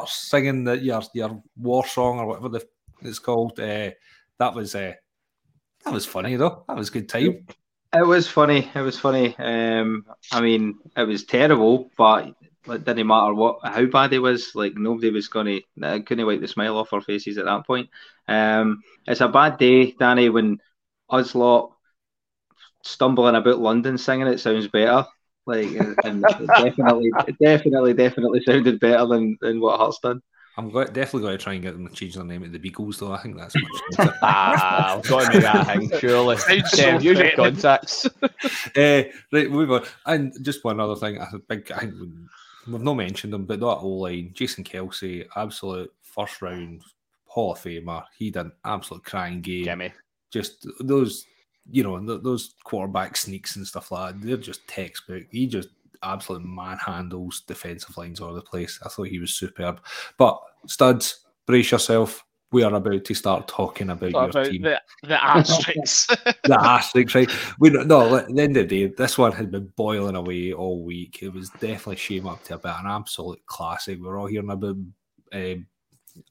singing the, your your war song or whatever the, it's called. Uh, that was uh, that was funny though. That was a good time. It was funny. It was funny. Um, I mean, it was terrible, but it didn't matter what how bad it was. Like nobody was to couldn't wipe the smile off our faces at that point. Um, it's a bad day, Danny, when us lot stumbling about London singing it sounds better. Like, and definitely, definitely, definitely sounded better than, than what Hearts done. I'm go- definitely going to try and get them to change their name to the Beagles, though. I think that's much better. Ah, I've got to make that thing, surely. Sounds so use your contacts. uh, right, move on. And just one other thing, I think I think we- we've not mentioned him, but that O line, Jason Kelce, absolute first round Hall of Famer. He did an absolute crying game. Gimme. Just those, you know, th- those quarterback sneaks and stuff like that. They're just textbook. He just absolutely manhandles defensive lines all over the place. I thought he was superb. But studs, brace yourself. We are about to start talking about your About team the, the asterisks. the asterisks, right? We no. At the end of the day, this one had been boiling away all week. It was definitely shame up to a bit, an absolute classic. We're all hearing about um,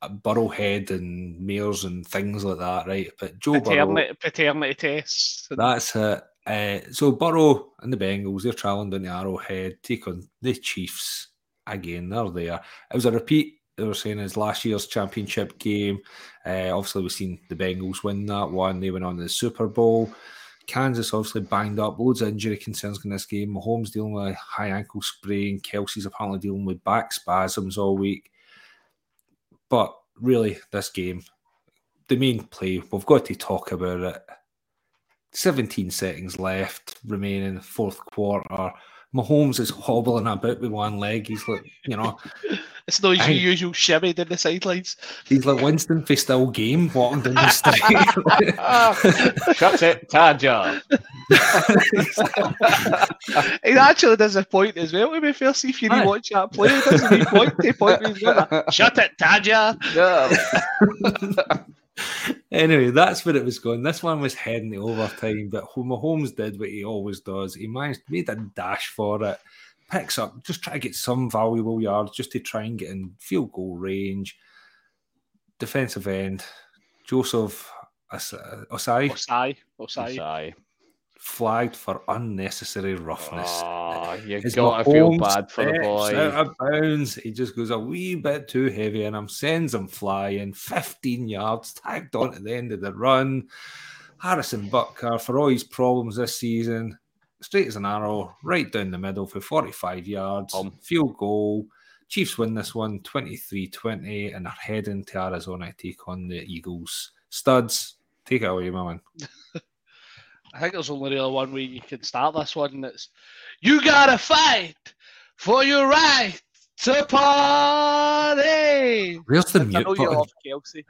Burrowhead and Mayors and things like that, right? But Joe Burrow, paternity, paternity tests. that's it. Uh, so Burrow and the Bengals, they're travelling down the Arrowhead, take on the Chiefs again. They're there. It was a repeat. They were saying as last year's championship game. Uh, obviously, we've seen the Bengals win that one. They went on to the Super Bowl. Kansas obviously banged up, loads of injury concerns in this game. Mahomes dealing with a high ankle sprain. Kelce's apparently dealing with back spasms all week. But really, this game, the main play, we've got to talk about it. 17 seconds left remaining, fourth quarter. Mahomes is hobbling about with one leg. He's like, you know, It's not his I- usual shimmy down the sidelines. he's like Winston for still game walking down the street. Shut it, Tadger. He actually does a point as well, to be fair. See if you Aye. rewatch that play, he does a wee point. He point me, Shut it, Tadja. anyway, that's where it was going. This one was heading to overtime, but Mahomes did what he always does. He managed made a dash for it, picks up, just try to get some valuable yards, just to try and get in field goal range. Defensive end, Joseph Ossai. Ossai Ossai. Ossai. Sigh. flagged for unnecessary roughness. Oh, you His gotta feel bad for the steps boy. Out of bounds. He just goes a wee bit too heavy and him sends him flying 15 yards, tagged on at the end of the run. Harrison Butker, for all his problems this season, straight as an arrow, right down the middle for 45 yards, Um. field goal. Chiefs win this one 23 20 and are heading to Arizona to take on the Eagles. Studs, take it away, my man. I think there's only really one way you can start this one. and It's you gotta fight for your right to party. Where's the I mute know you love Kelce.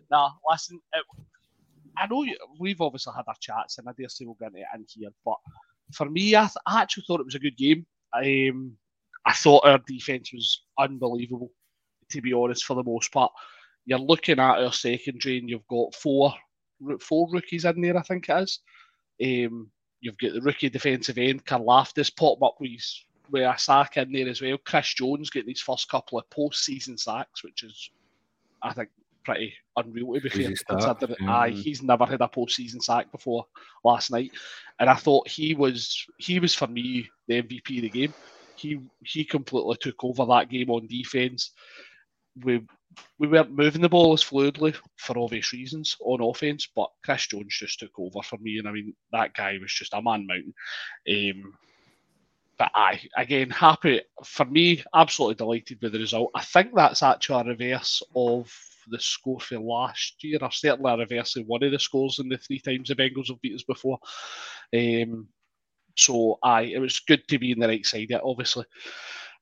nah, listen. It, I know you, we've obviously had our chats, and I dare say we'll get into it in here. But for me, I, th- I actually thought it was a good game. Um, I thought our defense was unbelievable, to be honest. For the most part, you're looking at our secondary, and you've got four four rookies in there. I think it is. Um, you've got the rookie defensive end, Karlaftis, popping up with, with a sack in there as well. Chris Jones getting his first couple of post-season sacks, which is, I think, pretty unreal to be fair. Considering, yeah. aye, he's never had a post-season sack before last night, and I thought he was he was for me the MVP of the game. He he completely took over that game on defense. We we weren't moving the ball as fluidly for obvious reasons on offense, but Chris Jones just took over for me, and I mean that guy was just a man mountain. Um, but I again happy for me, absolutely delighted with the result. I think that's actually a reverse of the score for last year, or certainly a reverse of one of the scores in the three times the Bengals have beat us before. Um, so aye, it was good to be in the right side of obviously.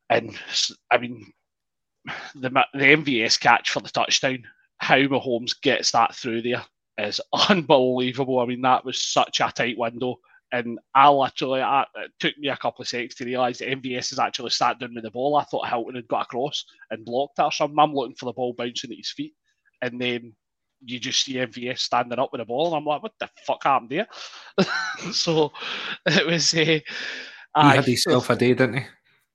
And I mean, the the MVS catch for the touchdown, how Mahomes gets that through there is unbelievable. I mean, that was such a tight window. And I literally, I, it took me a couple of seconds to realise that MVS has actually sat down with the ball. I thought Hilton had got across and blocked it or something. I'm looking for the ball bouncing at his feet. And then you just see MVS standing up with the ball, and I'm like, what the fuck happened there? so it was. Uh, he aye, had himself a day, didn't he?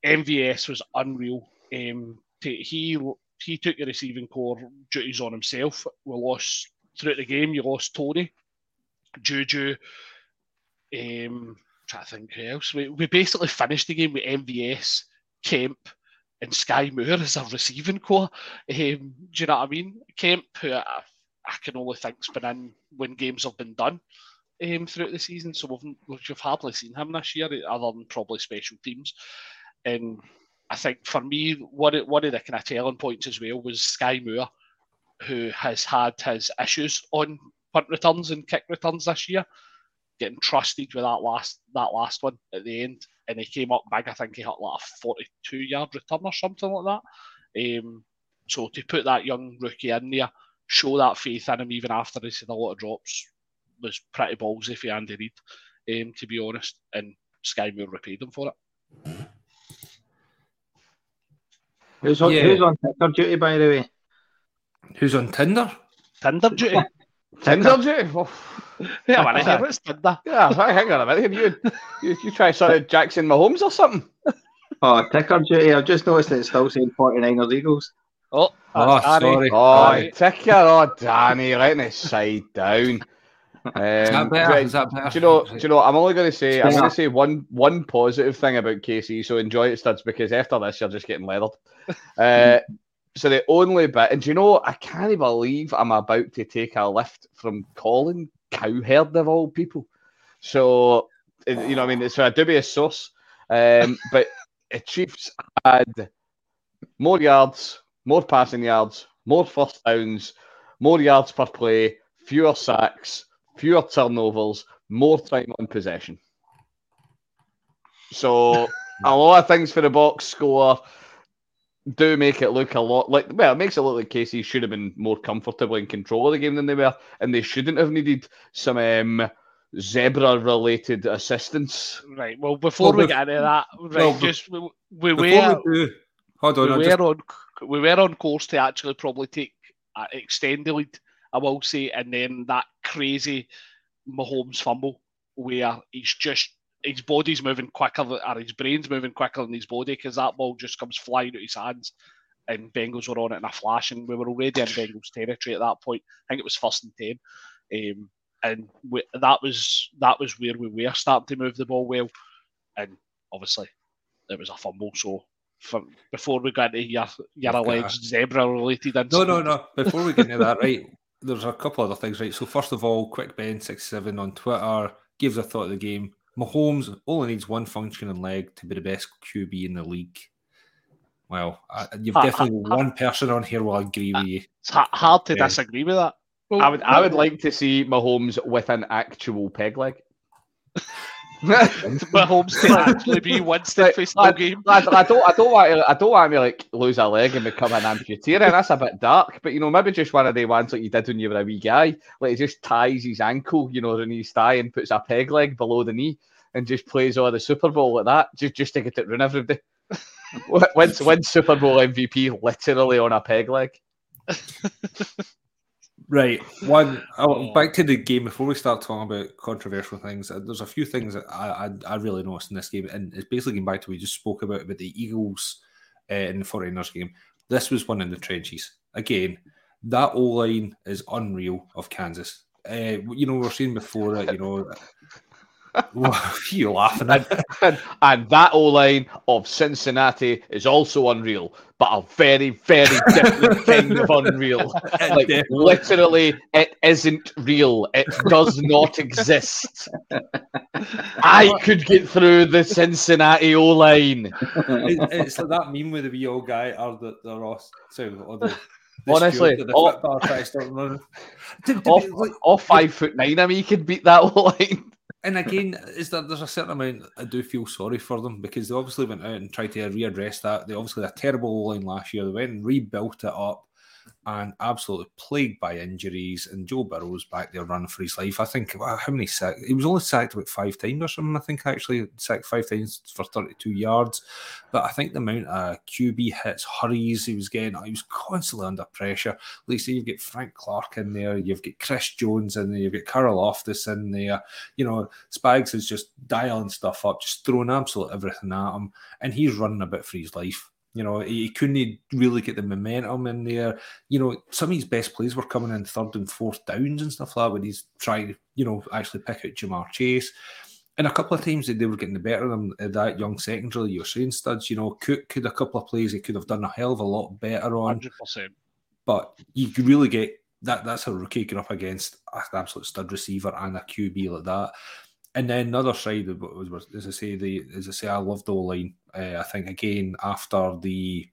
MVS was unreal. Um, t- he he took the receiving core duties on himself. We lost throughout the game. You lost Tony, Juju. Um, trying to think who else. We, we basically finished the game with MVS, Kemp, and Skyy Moore as our receiving core. Um, do you know what I mean? Kemp, who I, I can only think's been in when games have been done um, throughout the season, so we've, we've hardly seen him this year, other than probably special teams. And I think for me, one of, one of the kind of telling points as well was Skyy Moore, who has had his issues on punt returns and kick returns this year, getting trusted with that last that last one at the end, and he came up big. I think he hit like a forty-two yard return or something like that. Um, so to put that young rookie in there, show that faith in him even after he's had a lot of drops, was pretty ballsy for Andy Reid, um, to be honest. And Skyy Moore repaid him for it. Who's on, Yeah. who's on ticker duty, by the way? Who's on Tinder? Tinder duty. Tinder duty? Oh, yeah, man, I hear it's Tinder. yeah, hang on a minute. You, you, you try sort of Jackson Mahomes or something? Oh, ticker duty. I've just noticed that it's still saying 49ers Eagles. Oh, Oh, Danny. sorry. Oh, Aye. ticker. Oh, Danny, letting it side down. Um, Is that better? Is that better? Do you know? Do you know? I'm only going to say I'm going to say one one positive thing about KC. So enjoy it, studs, because after this you're just getting leathered. Uh, so the only bit, and do you know? I can't believe I'm about to take a lift from Colin Cowherd of all people. So you know, I mean, it's a dubious source, um, but the Chiefs had more yards, more passing yards, more first downs, more yards per play, fewer sacks, fewer turnovers, more time on possession. So a lot of things for the box score do make it look a lot like well, it makes it look like KC should have been more comfortable in control of the game than they were, and they shouldn't have needed some um, zebra related assistance. Right. Well, before Well, we get into that, right, well, just we, we were we do, hold on. we were just- on we were on course to actually probably take uh, extend the lead. I will say, and then that crazy Mahomes fumble where he's just his body's moving quicker or his brain's moving quicker than his body because that ball just comes flying out his hands. And Bengals were on it in a flash, and we were already in Bengals territory at that point. I think it was first and ten, um, and we, that was that was where we were starting to move the ball well, and obviously it was a fumble. So from, before we got into your your alleged zebra related No, incident, no, no. Before we get into that, right, there's a couple other things, right? So, first of all, Quick Ben six seven on Twitter gives a thought of the game. Mahomes only needs one functioning leg to be the best QB in the league. Well, I, you've Ha- definitely ha- one person on here will agree with you. it's hard to Yeah. disagree with that. I would I would like to see Mahomes with an actual peg leg. Mahomes to actually be Winston Right, for the lad- game. Lad, I don't, I don't want to, I don't want to like lose a leg and become an amputee. And that's a bit dark. But you know, maybe just one of the ones like you did when you were a wee guy, like he just ties his ankle, you know, around his thigh and puts a peg leg below the knee and just plays all the Super Bowl like that, just just to get it run every day. wins, wins Super Bowl MVP literally on a peg leg. Right. One. Oh, back to the game before we start talking about controversial things. uh, There's a few things that I, I, I really noticed in this game, and it's basically going back to what we just spoke about about the Eagles uh, in the 49ers game. This was one in the trenches. Again, that O line is unreal of Kansas. Uh, you know, we are seeing before that, you know, you laughing And, at? and, and that O line of Cincinnati is also unreal, but a very, very different kind of unreal. Like Definitely. literally, it isn't real. It does not exist. I could get through the Cincinnati O line. It- it's like that meme with the wee old guy or the, the Ross. too, or the, Honestly, steward at all- football try to start running. To- to Off, off five foot nine, I mean, you could beat that line. And again, is that there's a certain amount I do feel sorry for them because they obviously went out and tried to readdress that. They obviously had a terrible line last year. They went and rebuilt it up. And absolutely plagued by injuries. And Joe Burrow's back there running for his life. I think how many sacks? He was only sacked about five times or something. I think actually sacked five times for 32 yards. But I think the amount of QB hits, hurries he was getting, he was constantly under pressure. Like say you've got Frank Clark in there, you've got Chris Jones in there, you've got Karlaftis in there. You know, Spags is just dialing stuff up, just throwing absolutely everything at him, and he's running a bit for his life. You know, he couldn't really get the momentum in there. You know, some of his best plays were coming in third and fourth downs and stuff like that when he's trying to, you know, actually pick out Ja'Marr Chase. And a couple of times that they were getting the better of them, uh, that young secondary you're saying, Studs. You know, Cook could a couple of plays he could have done a hell of a lot better on. 100%. But you could really get that. That's a rookie going up against an absolute stud receiver and a QB like that. And then another side of was, was as I say, the as I say, I love the line. Uh, I think again after the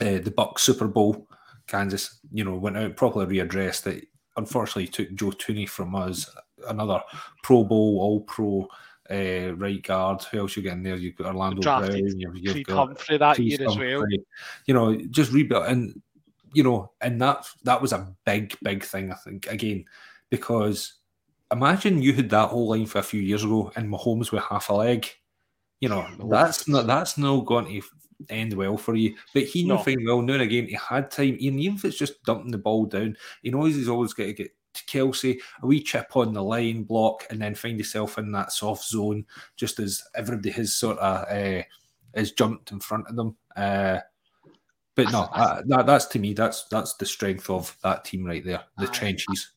uh, the Buck Super Bowl, Kansas, you know, went out properly readdressed it. Unfortunately, took Joe Thuney from us, another Pro Bowl, All Pro uh, right guard. Who else you getting there? You've got Orlando Drafted Brown. You've, you've Creed got Humphrey that Creed year as well. You know, just rebuild, and you know, and that that was a big, big thing. I think again because imagine you had that whole line for a few years ago and Mahomes with half a leg. You know, that's not that's not going to end well for you. But he knew No. fine well now and again he had time. Even if it's just dumping the ball down, he knows he's always got to get to Kelce, a wee chip on the line block, and then find yourself in that soft zone just as everybody has sort of uh, has jumped in front of them. Uh, but no, uh, that, that's to me, that's that's the strength of that team right there, the Aye. trenches.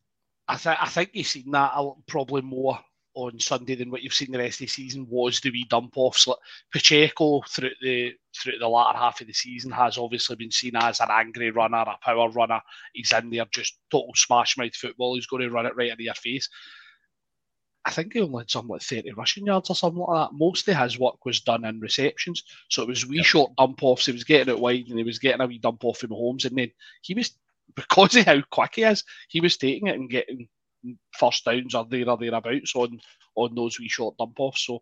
I, th- I think you've seen that probably more on Sunday than what you've seen the rest of the season was the wee dump offs. Like Pacheco through the through the latter half of the season has obviously been seen as an angry runner, a power runner. He's in there just total smash mouth football. He's going to run it right into your face. I think he only had something like 30 rushing yards or something like that. Most of his work was done in receptions. So it was wee short dump offs. He was getting it wide and he was getting a wee dump off from Mahomes. And then he was, because of how quick he is, he was taking it and getting first downs are there or thereabouts on on those wee short dump offs. So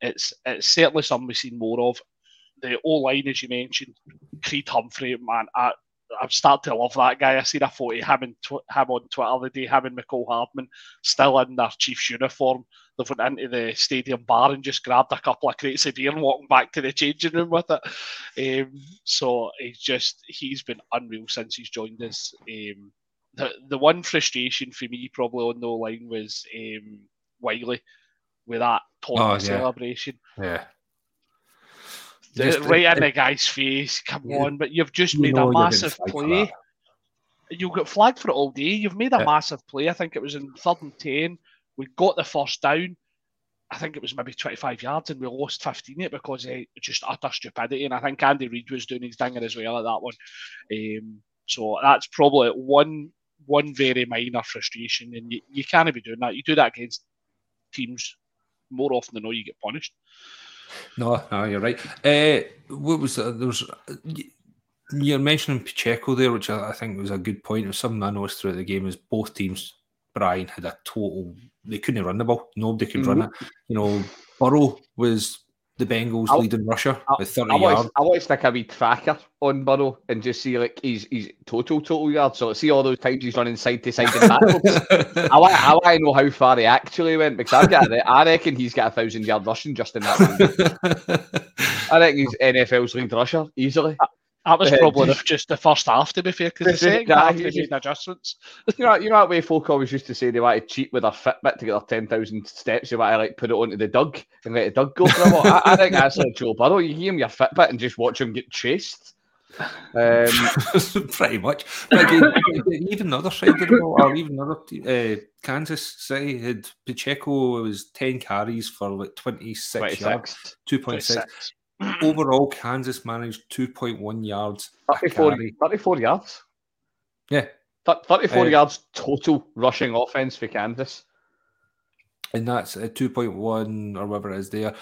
it's it's certainly something we've seen more of. The O line, as you mentioned, Creed Humphrey, man, I, I've started to love that guy. I seen a photo of him, and tw- him on Twitter the day, him and Mecole Hardman still in their Chiefs uniform. They've went into the stadium bar and just grabbed a couple of crates of beer and walking back to the changing room with it. Um, so he's just he's been unreal since he's joined us. Um, the the one frustration for me probably on the line was um, Wiley with that taunt Oh, yeah. celebration. Yeah. The- Just- right in it- the guy's face. Come You- on, but you've just you made know a massive play. that. You got flagged for it all day. You've made a Yeah. massive play. I think it was in third and ten. We got the first down. I think it was maybe 25 yards and we lost 15 it because of just utter stupidity. And I think Andy Reid was doing his dinger as well at that one. Um, so that's probably one one very minor frustration. And you, you can't be doing that. You do that against teams more often than not, you get punished. No, no, you're right. Uh, what was uh, there was uh, you're mentioning Pacheco there, which I, I think was a good point. It was something I noticed throughout the game is both teams. Brian had a total. They couldn't run the ball. Nobody could run it. You know, Burrow was the Bengals' I- leading rusher I, with 30 I want, yards. to, I want to stick a wee tracker on Burrow and just see like he's he's total total yards. So see all those times he's running side to side and backwards. I want I want to know how far he actually went because I got I reckon he's got a thousand yard rushing just in that. game. I reckon he's NFL's lead rusher easily. That was Uh, probably just- the, just the first half, to be fair, because the second yeah, half he they just- made adjustments. You know, you know that way folk always used to say they want to cheat with their Fitbit to get their ten thousand steps. They want to like put it onto the Doug and let the Doug go for a while. I, I think that's like Joe Burrow. You give him your Fitbit and just watch him get chased. Um, Pretty much. But again, even the other side of the ball, or even the other uh, Kansas City had Pacheco was 10 carries for like 26 yards, 26, 2.6. Overall, Kansas managed 2.1 yards. a 34, carry. 34 yards. Yeah. Th- 34 Uh, yards total rushing offense for Kansas. and that's a 2.1 or whatever it is there.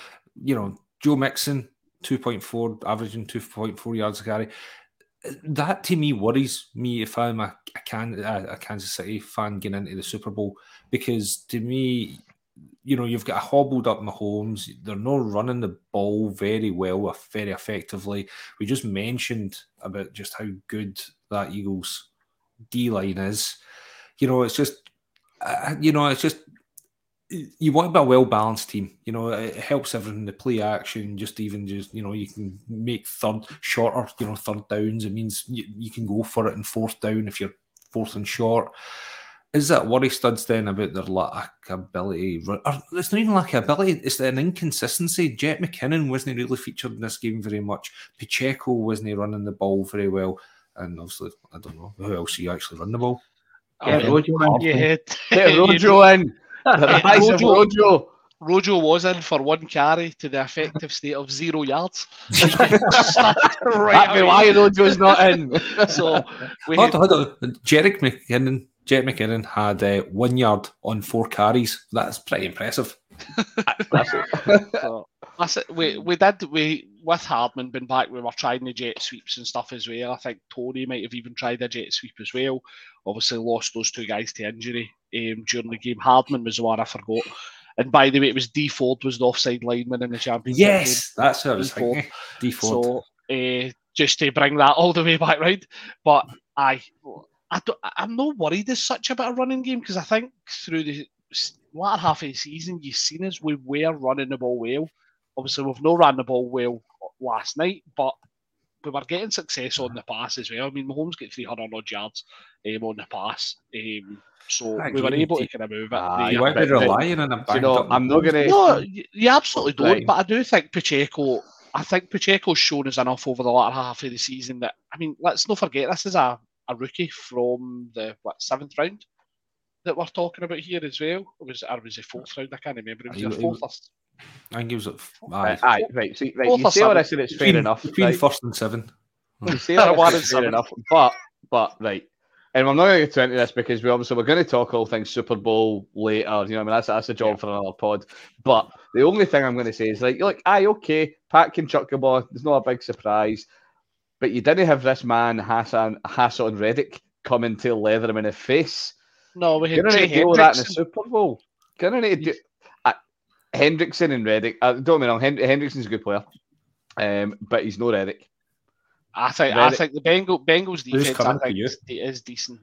You know, Joe Mixon, 2.4, averaging 2.4 yards a carry. That to me worries me if I'm a, a, Can, a Kansas City fan getting into the Super Bowl because to me, you know, you've got a hobbled up Mahomes. They're not running the ball very well, very effectively. We just mentioned about just how good that Eagles D line is. You know, it's just, uh, you know, it's just you want to be a well balanced team. You know, it helps everything. The play action, just even just you know, you can make third shorter. You know, third downs. It means you, you can go for it in fourth down if you're fourth and short. Is that worry studs then about their lack of ability? Or it's not even lack of ability, it's an inconsistency. Jet McKinnon wasn't really featured in this game very much. Pacheco wasn't running the ball very well. And obviously, I don't know who else you actually run the ball. Yeah, Uh, Rojo, yeah, Get Rojo in. The rise of Rojo- Rojo. Rojo was in for one carry to the effective state of zero yards. That'd be why Rojo's not in. So we Hold had, on, hold on. Jerick McKinnon, Jet McKinnon had uh, one yard on four carries. That's pretty impressive. so, that's it. We we did we with Hardman been back. We were trying the jet sweeps and stuff as well. I think Tony might have even tried a jet sweep as well. Obviously, lost those two guys to injury um, during the game. Hardman was the one I forgot. And by the way, it was D Ford was the offside lineman in the championship. game. Yes, that's what I was Default. thinking. Default. So uh, just to bring that all the way back round, but I, I don't, I'm not worried as such about a running game because I think through the s- latter half of the season, you've seen us we were running the ball well. Obviously, we've not run the ball well last night, but we were getting success on the pass as well. I mean, Mahomes got 300 odd yards um, on the pass, um, so I we were able to kind of move it. The- you might be but- but- relying on a you know, I'm not gonna- No, you absolutely don't. Right. But I do think Pacheco. I think Pacheco's shown us enough over the latter half of the season that I mean, let's not forget this is a, a rookie from the what seventh round that we're talking about here as well. It was or was it fourth round? I can't remember. It was He- your fourth. or s- I think he was at Right, uh, aye. aye, right, see, right. Fourth You or say all this and it's fair enough. between right? first and seven. You say all this and is fair enough, but but right. And I'm not going to get into this because we obviously we're going to talk all things Super Bowl later. You know, what I mean that's that's a job for another pod. But the only thing I'm going to say is like, like, aye, okay, Pat can chuck the ball. It's not a big surprise, but you didn't have this man Haason Haason Reddick coming to leather him in the face. No, we You're had going Jay to deal with that in the Super Bowl. Going to do uh, Hendrickson and Reddick. Uh, don't get me wrong, Hen- Hendrickson's a good player, um, but he's no Reddick. I think I think the Bengal Bengals defense I think is, is decent.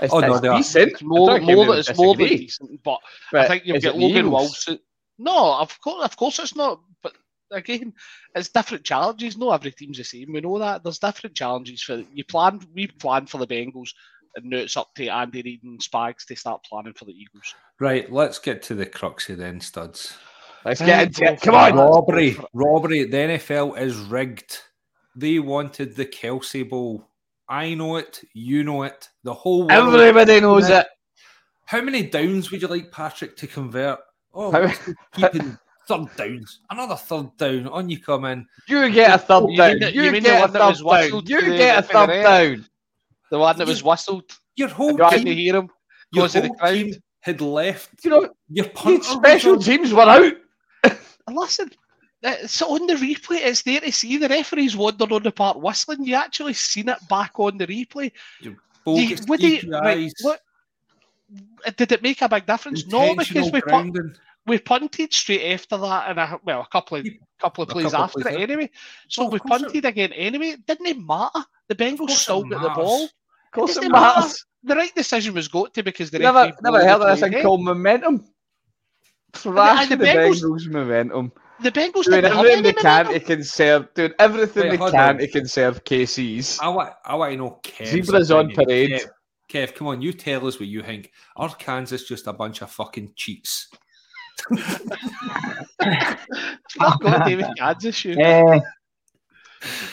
It's, Oh, no, they are. decent. It's more, more think than we it's more than decent, but I think you've is got Logan Eagles? Wilson. No, of course, of course, it's not. But again, it's different challenges. No, every team's the same. We know that there's different challenges for you. Plan, we planned for the Bengals, and now it's up to Andy Reid and Spags to start planning for the Eagles. Right, let's get to the crux of then, studs. Let's get into it. Come on. Rob- Robbery, robbery. The NFL is rigged. They wanted the Kelce Bowl. I know it. You know it. The whole world. Everybody knows it. How many downs would you like Patrick to convert? Oh, How- we're still keeping third downs. Another third down. On you come in. You get a third You down. mean the- You, you mean get a one that third was down. whistled You to the get a third referee? Eh? down. The one that was whistled, Your whole Right. couldn't hear him your because the crowd. team had left. You know, Your punter special on- teams were out. And listen, it's on the replay. It's there to see. The referees wandered on the part whistling. You actually seen it back on the replay. You- would he- right, what- did it make a big difference? No, because we put, grounding. We punted straight after that, and a, well, a couple of You- couple of a plays couple of after plays it anyway. So Well, we course it- punted again anyway. It didn't even matter. The Bengals course still got the ball. Of course it doesn't matter. matters. The right decision was got to because the Never, never heard of this thing called momentum. and Thrashing the the Bengals- Bengals momentum. The Bengals Doing didn't have everything any they can to conserve, doing everything Wait, they can on. to conserve KC's. I want, I want to know Kev's Zebras on parade. Kev, Kev, come on, you tell us what you think. Are Kansas just a bunch of fucking cheats? Fuck off, David Kansas, you. Eh,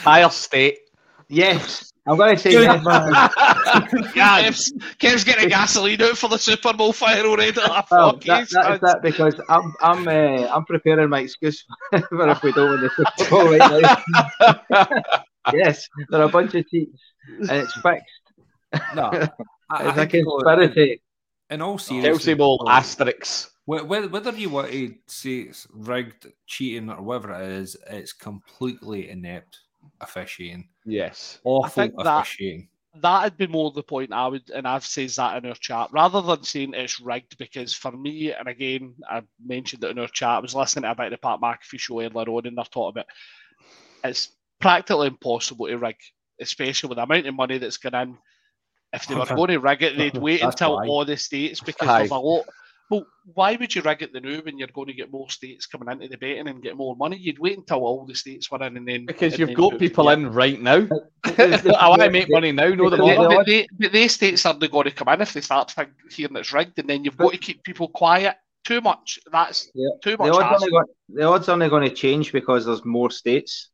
Higher state. yes, I'm going to say Good yes. Kev's, Kev's getting gasoline out for the Super Bowl fire already. Oh, Well, that, that is that because I'm I'm uh, I'm preparing my excuse for if we don't win the Super Bowl right now. yes, there are a bunch of cheats, and it's fixed. No, I, I It's a think, uh, conspiracy. in all seriousness, Chelsea Bowl asterisks. Wh- Whether, you want to say it's rigged, cheating, or whatever it is, it's completely inept officiating. Yes. Awful think that- officiating. that'd be more the point I would, and I've said that in our chat, rather than saying it's rigged, because for me, and again, I mentioned it in our chat, I was listening to a about the Pat McAfee show earlier on, and they're talking about it's practically impossible to rig especially with the amount of money that's gone in. If they were going to rig it, they'd wait until all the states because Aye. there's a lot. Well, why would you rig it the new when you're going to get more states coming into the betting and get more money? You'd wait until all the states were in and then Because and you've then got do people Yeah. in right now. I want to make money now, no the the- But, more. they, but they states are going to come in if they start think, hearing it's rigged, and then you've got to keep people quiet. Too much. That's Yeah. too The much. odds, going, the odds are only going to change because there's more states.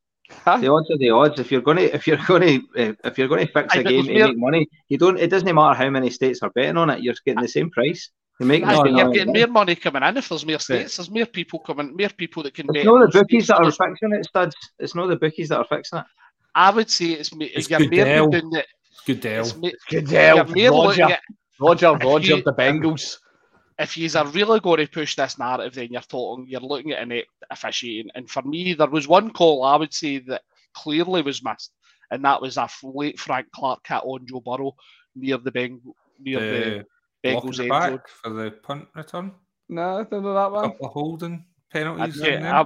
Aye. The odds are the odds. If you're going to if you're going to eh, if you're going to fix Aye, a game there's to make money, you don't. It doesn't matter how many states are betting on it. You're getting the same price. You make Aye, the but same you're getting money. more money coming in if there's more states. There's more people coming, more people that can bet. It's not the bookies states. that are There's- fixing it, studs. It's not the bookies that are fixing it. I would say it's, me- It's you're more Goodell. doing it. Good deal. It's me- Goodell, you're Roger, at Roger, If Roger, you- the Bengals. if you are really going to push this narrative, then you're talking, you're looking at an officiating. And for me, there was one call I would say that clearly was missed, and that was a late Frank Clark hit on Joe Burrow near the Beng- near The the block in Bengals the back zone. for the punt return. No, I don't know that one. couple of holding penalties. in yeah, there. I,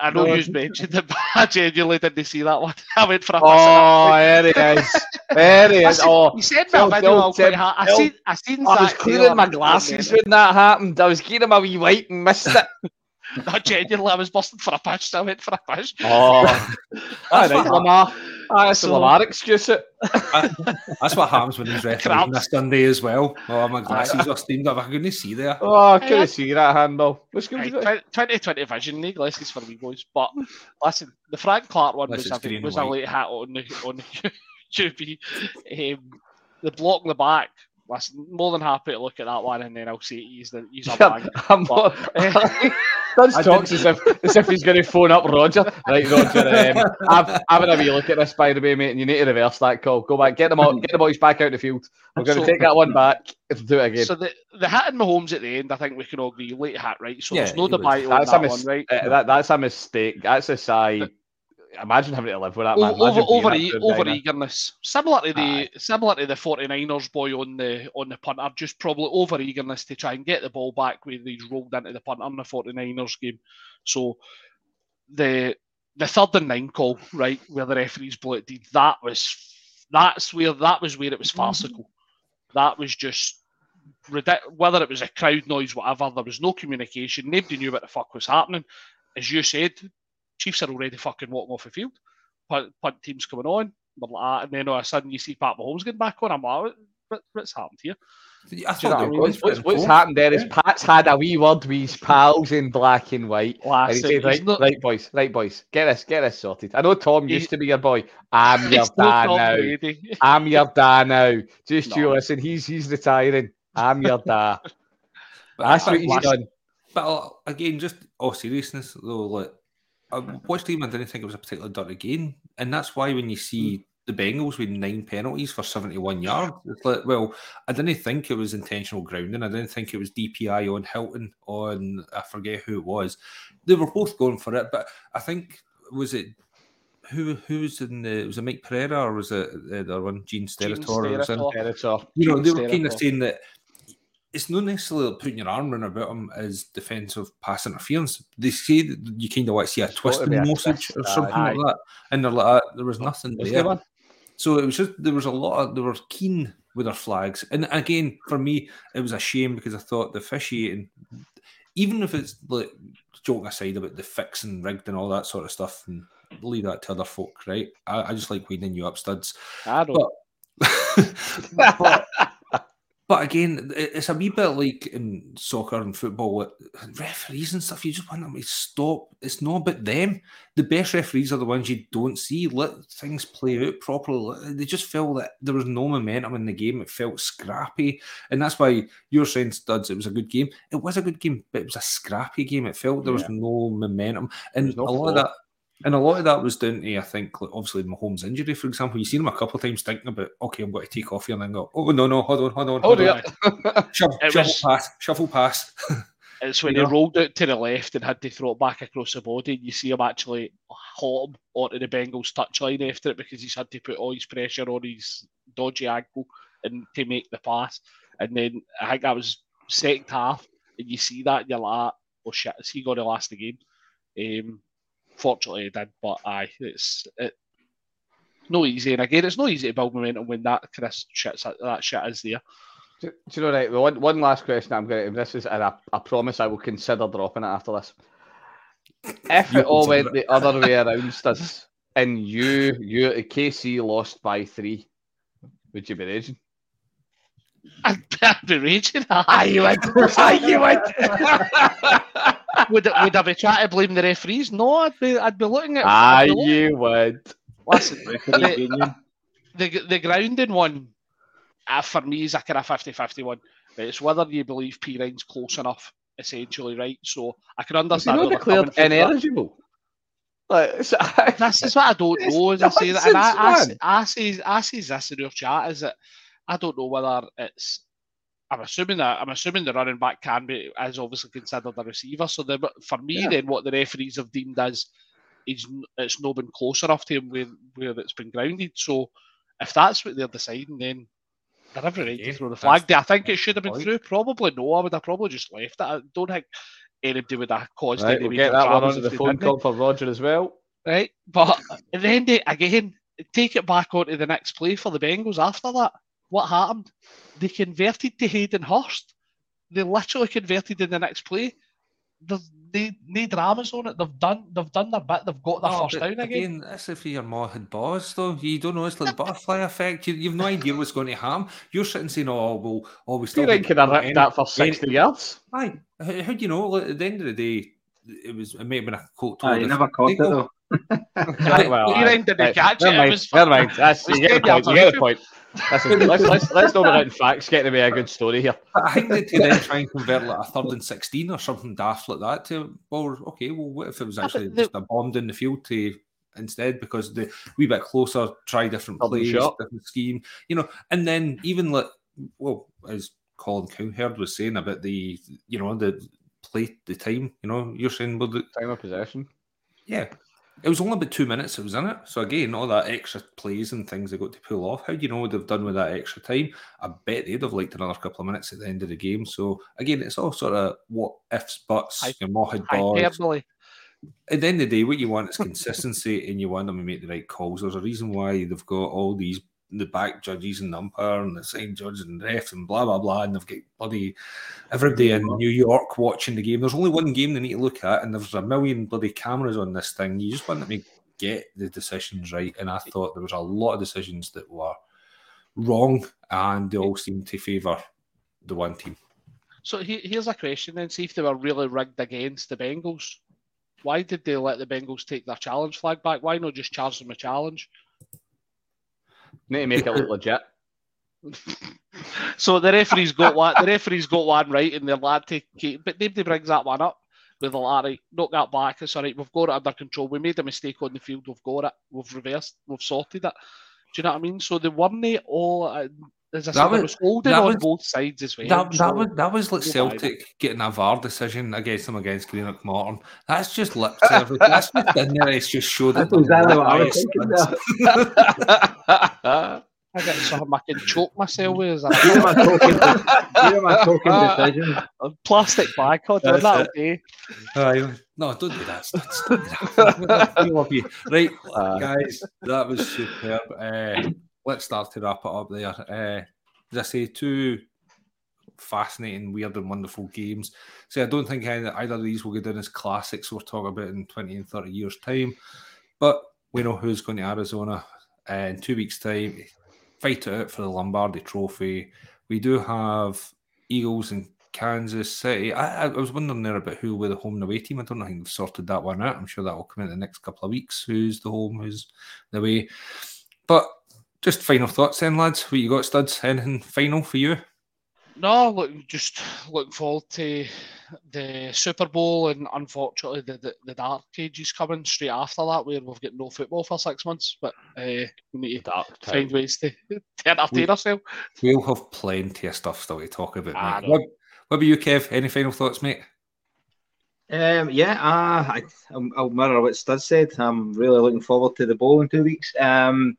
I know No. you mentioned it, but I genuinely didn't see that one. I went for a Oh, there he is. There he is. Oh, you sent me tell- video. tell I was quite Tim- ha- I seen, I seen I was Zac clearing Taylor my glasses when that happened. I was getting him a wee wipe and missed it. No, genuinely, I was busting for a pitch, so I went for a pitch. Oh, all right, what Lamar. That's So- Lamar excuse it. That's what happens when he's refereeing Cramps. this Sunday as well. Oh, my glasses are steamed up. I couldn't see there. Oh, I couldn't see that handball. Let's go. Right, 2020 vision, no glasses for me boys. But listen, the Frank Clark one Unless was, it's I was and a late hat on the on the QB. Um, the block in the back. Listen, more than happy to look at that one, and then I'll say he's the he's a bang. I'm But- Does I talks as if as if he's going to phone up Roger. Right, Roger. Um, I've having a wee look at this by the way, mate, and you need to reverse that call. Go back, get them out, get the boys back out the field. We're going to take that one back. It'll do it again. So the the hat in Mahomes at the end, I think we can all agree late hat, right? So Yeah, there's no debate on That's a that mis- one, right? uh, that, that's a mistake. That's a sigh. Imagine having to live with that, man. Imagine over, over, e- over eagerness, similar to the Aye. similar to the 49ers boy on the on the punter, just probably over eagerness to try and get the ball back where he's rolled into the punter in the 49ers game. So the the third and nine call, right, where the referees blew it, that was that's where that was where it was farcical. That was just whether it was a crowd noise, whatever. There was no communication. Nobody knew what the fuck was happening. As you said, Chiefs are already fucking walking off the field. Punt, punt team's coming on. Like, ah, and then all of a sudden you see Pat Mahomes getting back on. I'm like, what, what- what's happened here? I you know what I mean? What's, what's, what's happened there is Pat's had a wee word with his pals in black and white. And he said, right, right, boys, right, boys, get this, get this sorted. I know Tom He- used to be your boy. I'm your dad now. I'm your dad now. Just you listen. He's he's retiring. I'm your dad. That's I- what he's last- done. But uh, again, just all seriousness though, like Uh, I watched the game, I didn't think it was a particularly dirty game, and that's why when you see hmm. the Bengals with nine penalties for seventy-one yards, it's like, well, I didn't think it was intentional grounding. I didn't think it was DPI on Hilton on I forget who it was. They were both going for it, but I think was it. Who who was in the was it Mike Pereira or was it the other one Gene Steratore? in? Steratore. You know, Gene they were kind of saying that it's not necessarily putting your arm around about him as defensive pass interference. They say that you kind of want to see a It's twist got in be message or something like that, and they're like, "Ah, there was nothing there. So it was just there was a lot of they were keen with their flags, and again for me it was a shame because I thought the officiating, even if it's like joking aside about the fixing rigged and all that sort of stuff, and leave that to other folk, right? I, I just like winding you up, studs. I don't. But, but, but again, it's a wee bit like in soccer and football, referees and stuff. You just want them to stop. It's not about them. The best referees are the ones you don't see. Let things play out properly. They just felt that there was no momentum in the game. It felt scrappy, and that's why you're saying, studs. It was a good game. It was a good game, but it was a scrappy game. It felt there was no momentum, and was no a lot of that. And a lot of that was down to, I think, like, obviously Mahomes' injury, for example. You've seen him a couple of times thinking about, okay, I'm going to take off here, and then go, oh, no, no, hold on, hold on, Oh hold on. Shuffle, It shuffle was- pass, shuffle pass. It's when You he know? rolled out to the left and had to throw it back across the body. And you see him actually him onto the Bengals touchline after it because he's had to put all his pressure on his dodgy ankle and to make the pass. And then I think that was second half, and you see that and you're like, oh shit, is he going to last the game? Um, fortunately, he did, but aye, it's it. no easy. And again, it's no easy to build momentum when that kind of shit that shit is there. Do, do you know right? One, one last question I'm going to. This is, and I, I promise I will consider dropping it after this. If it all went the other way around, studs, and you, you, KC lost by three, would you be raging? I'd, I'd be raging. Aye, you would. Aye, you would. would, it, would I be trying to blame the referees? No, I'd be, I'd be looking at. Aye, you would. Listen, the, the, the grounding one uh, for me is a kind of 50 51. It's whether you believe Perine's close enough, essentially, right? So I can understand. You know, declared ineligible. Like, so I, this is what I don't know. As I say that, and I, I, I, say, I say this in your chat is that I don't know whether it's. I'm assuming that I'm assuming the running back can be is obviously considered a receiver. So the, for me, yeah. then what the referees have deemed as is it's not been close enough to him where where it's been grounded. So if that's what they're deciding, then they're every right to throw the flag. I think it should have been point. through. Probably no. I would have probably just left it. I don't think anybody would have caused right, any we'll get that one onto the phone call for Roger as well. Right, but then they, again take it back onto the next play for the Bengals. After that, what happened? They converted to Hayden Hurst. They literally converted in the next play. There's no, no dramas on it. They've done they've done their bit. They've got their oh, first down again. Again, that's if you're Mohammed Boss though. You don't know it's like butterfly effect. You, you've no idea what's going to happen. You're sitting saying, "Oh, well, oh, we still." You think could have ripped that for sixty yards? Aye. How, how, do you know? At the end of the day, it was it may have been a coat. Aye, you never caught it though. well, you didn't catch it. Never mind. Never mind. That's, you get the point. You get the point. Listen, let's, let's, let's not be in facts getting to be a good story here. I think that to then try and convert like a third and 16 or something daft like that to, well, okay, well, what if it was actually just a bomb in the field to instead because the wee bit closer, try different plays, different scheme, you know, and then even like, well, as Colin Cowherd was saying about the, you know, the play, the time, you know, you're saying, well, the time of possession. Yeah, it was only about two minutes it was in it. So again, all that extra plays and things they got to pull off. How do you know what they've done with that extra time? I bet they'd have liked another couple of minutes at the end of the game. So again, it's all sort of what ifs, buts, I, Mohid balls. At the end of the day, what you want is consistency and you want them to make the right calls. There's a reason why they've got all these the back judges and the umpire and the sign judge and the ref and blah blah blah, and they've got bloody everybody in New York watching the game. There's only one game they need to look at, and there's a million bloody cameras on this thing. You just want to get the decisions right, and I thought there was a lot of decisions that were wrong, and they all seem to favour the one team. So here's a question then: See if they were really rigged against the Bengals. Why did they let the Bengals take their challenge flag back? Why not just charge them a challenge? Need to make it look legit. so the referee's got one. The referee's got one right, and the lad take, but nobody brings that one up with the Larry. Knock that back. It's all right. We've got it under control. We made a mistake on the field. We've got it. We've reversed. We've sorted it. Do you know what I mean? So the one they all. Uh, As I said, was, was holding on was, both sides as well. That, so, that was that was like Celtic getting a VAR decision against them against Greenock Morton. That's just lip service. That's just in there. It's just showed that. That's exactly what I was thinking. I got something I can choke myself with. Is that? You're my token, you're my token decision. A plastic bag, God, that okay. Uh, no, don't do that. Don't do that. right, uh, guys, that was superb. Uh, let's start to wrap it up there. Uh, as I say, two fascinating, weird, and wonderful games. So I don't think either of these will go down as classics we'll talk about in 20 and 30 years' time. But we know who's going to Arizona uh, in two weeks' time fight it out for the Lombardi Trophy. We do have Eagles and Kansas City. I, I, was wondering there about who were the home and away team. I don't know think they've sorted that one out. I'm sure that will come in the next couple of weeks. Who's the home? Who's the away? But just final thoughts then, lads. What you got, studs? Anything final for you? No, look, just looking forward to the Super Bowl, and unfortunately, the, the, the Dark Ages coming straight after that, where we've got no football for six months. But uh, we need to Dark find time. ways to, to entertain we, ourselves. We'll have plenty of stuff still to talk about. Ah, mate. What, what about you, Kev? Any final thoughts, mate? Um, yeah, uh, I, I'll mirror what Stud said. I'm really looking forward to the bowl in two weeks. Um,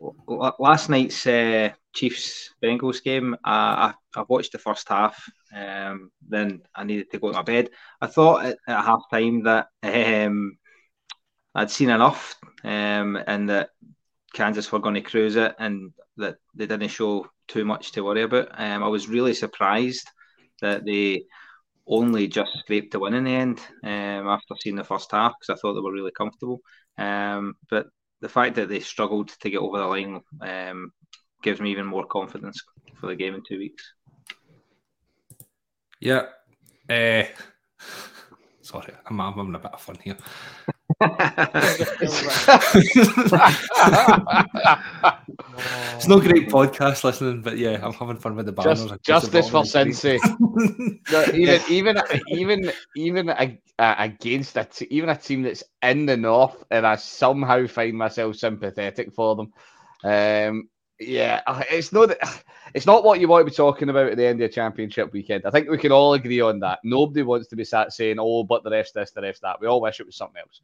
last night's uh, Chiefs Bengals game, I, I watched the first half. Um, then I needed to go to my bed. I thought at, at half time that um, I'd seen enough um, and that Kansas were going to cruise it and that they didn't show too much to worry about. Um, I was really surprised that they only just scraped the win in the end um, after seeing the first half because I thought they were really comfortable. Um, but the fact that they struggled to get over the line um, gives me even more confidence for the game in two weeks. Yeah. Uh, sorry, I'm, I'm having a bit of fun here. It's no great podcast listening, but yeah, I'm having fun with the banners. Just, justice for Cincy. even, even, even, even against a t- even a team that's in the north, and I somehow find myself sympathetic for them. Um, yeah, uh, it's not it's not what you want to be talking about at the end of the championship weekend. I think we can all agree on that. Nobody wants to be sat saying, "Oh, but the rest this, the rest that." We all wish it was something else.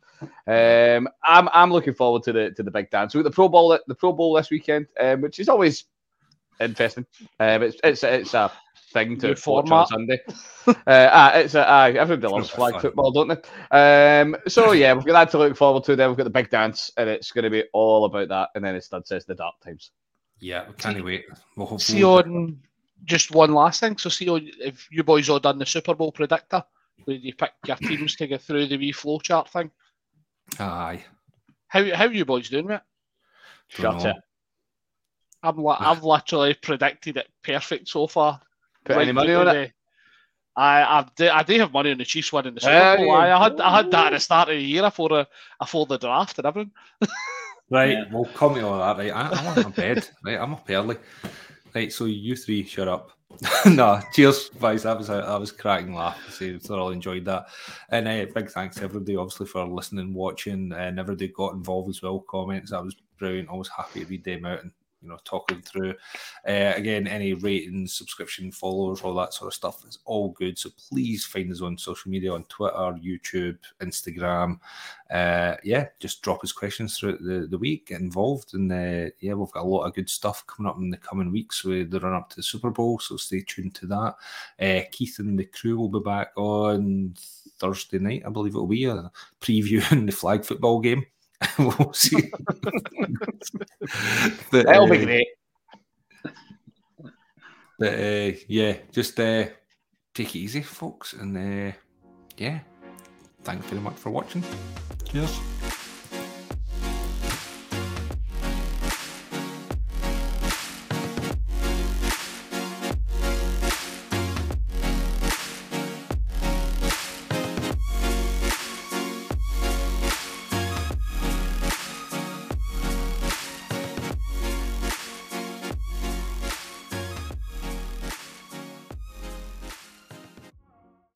Um, I'm I'm looking forward to the to the big dance. So the Pro Bowl the Pro Bowl this weekend, um, which is always interesting. Um, it's it's it's a thing to watch on Sunday. uh, ah, it's a, uh, everybody loves flag fun. football, don't they? Um, so yeah, we've got that to look forward to. Then we've got the big dance, and it's going to be all about that. And then it starts says the dark times. Yeah, we can't see, wait. We'll see on just one last thing. So see on if you boys all done the Super Bowl predictor, where you pick your teams to get through the wee flowchart thing. Aye. How how you boys doing it? Shut it. I'm li- I've literally predicted it perfect so far. Put right any money on it? I I do, I do have money on the Chiefs winning the Super Bowl. I, I had I had that at the start of the year before the, uh, before the draft and everything. Right, yeah. we'll come to all that. Right, I, am on bed. Right, I'm up early. Right, so you three, shut up. no, cheers, guys. That was a, that was cracking laugh. So I thoroughly enjoyed that, and uh, big thanks to everybody, obviously, for listening, watching, and everybody got involved as well. Comments, that was brilliant. Always happy to read them out and you know talking through. Uh, again, any ratings, subscription, followers, all that sort of stuff is all good. So please find us on social media on Twitter, YouTube, Instagram. Uh, yeah, just drop us questions throughout the, the week. Get involved, and uh, yeah, we've got a lot of good stuff coming up in the coming weeks with the run up to the Super Bowl. So stay tuned to that. Uh, Keith and the crew will be back on Thursday night, I believe it'll be a previewing the flag football game. We'll see. but, That'll uh, be great. But uh, yeah, just uh, take it easy, folks, and uh, yeah, thanks very much for watching. Cheers.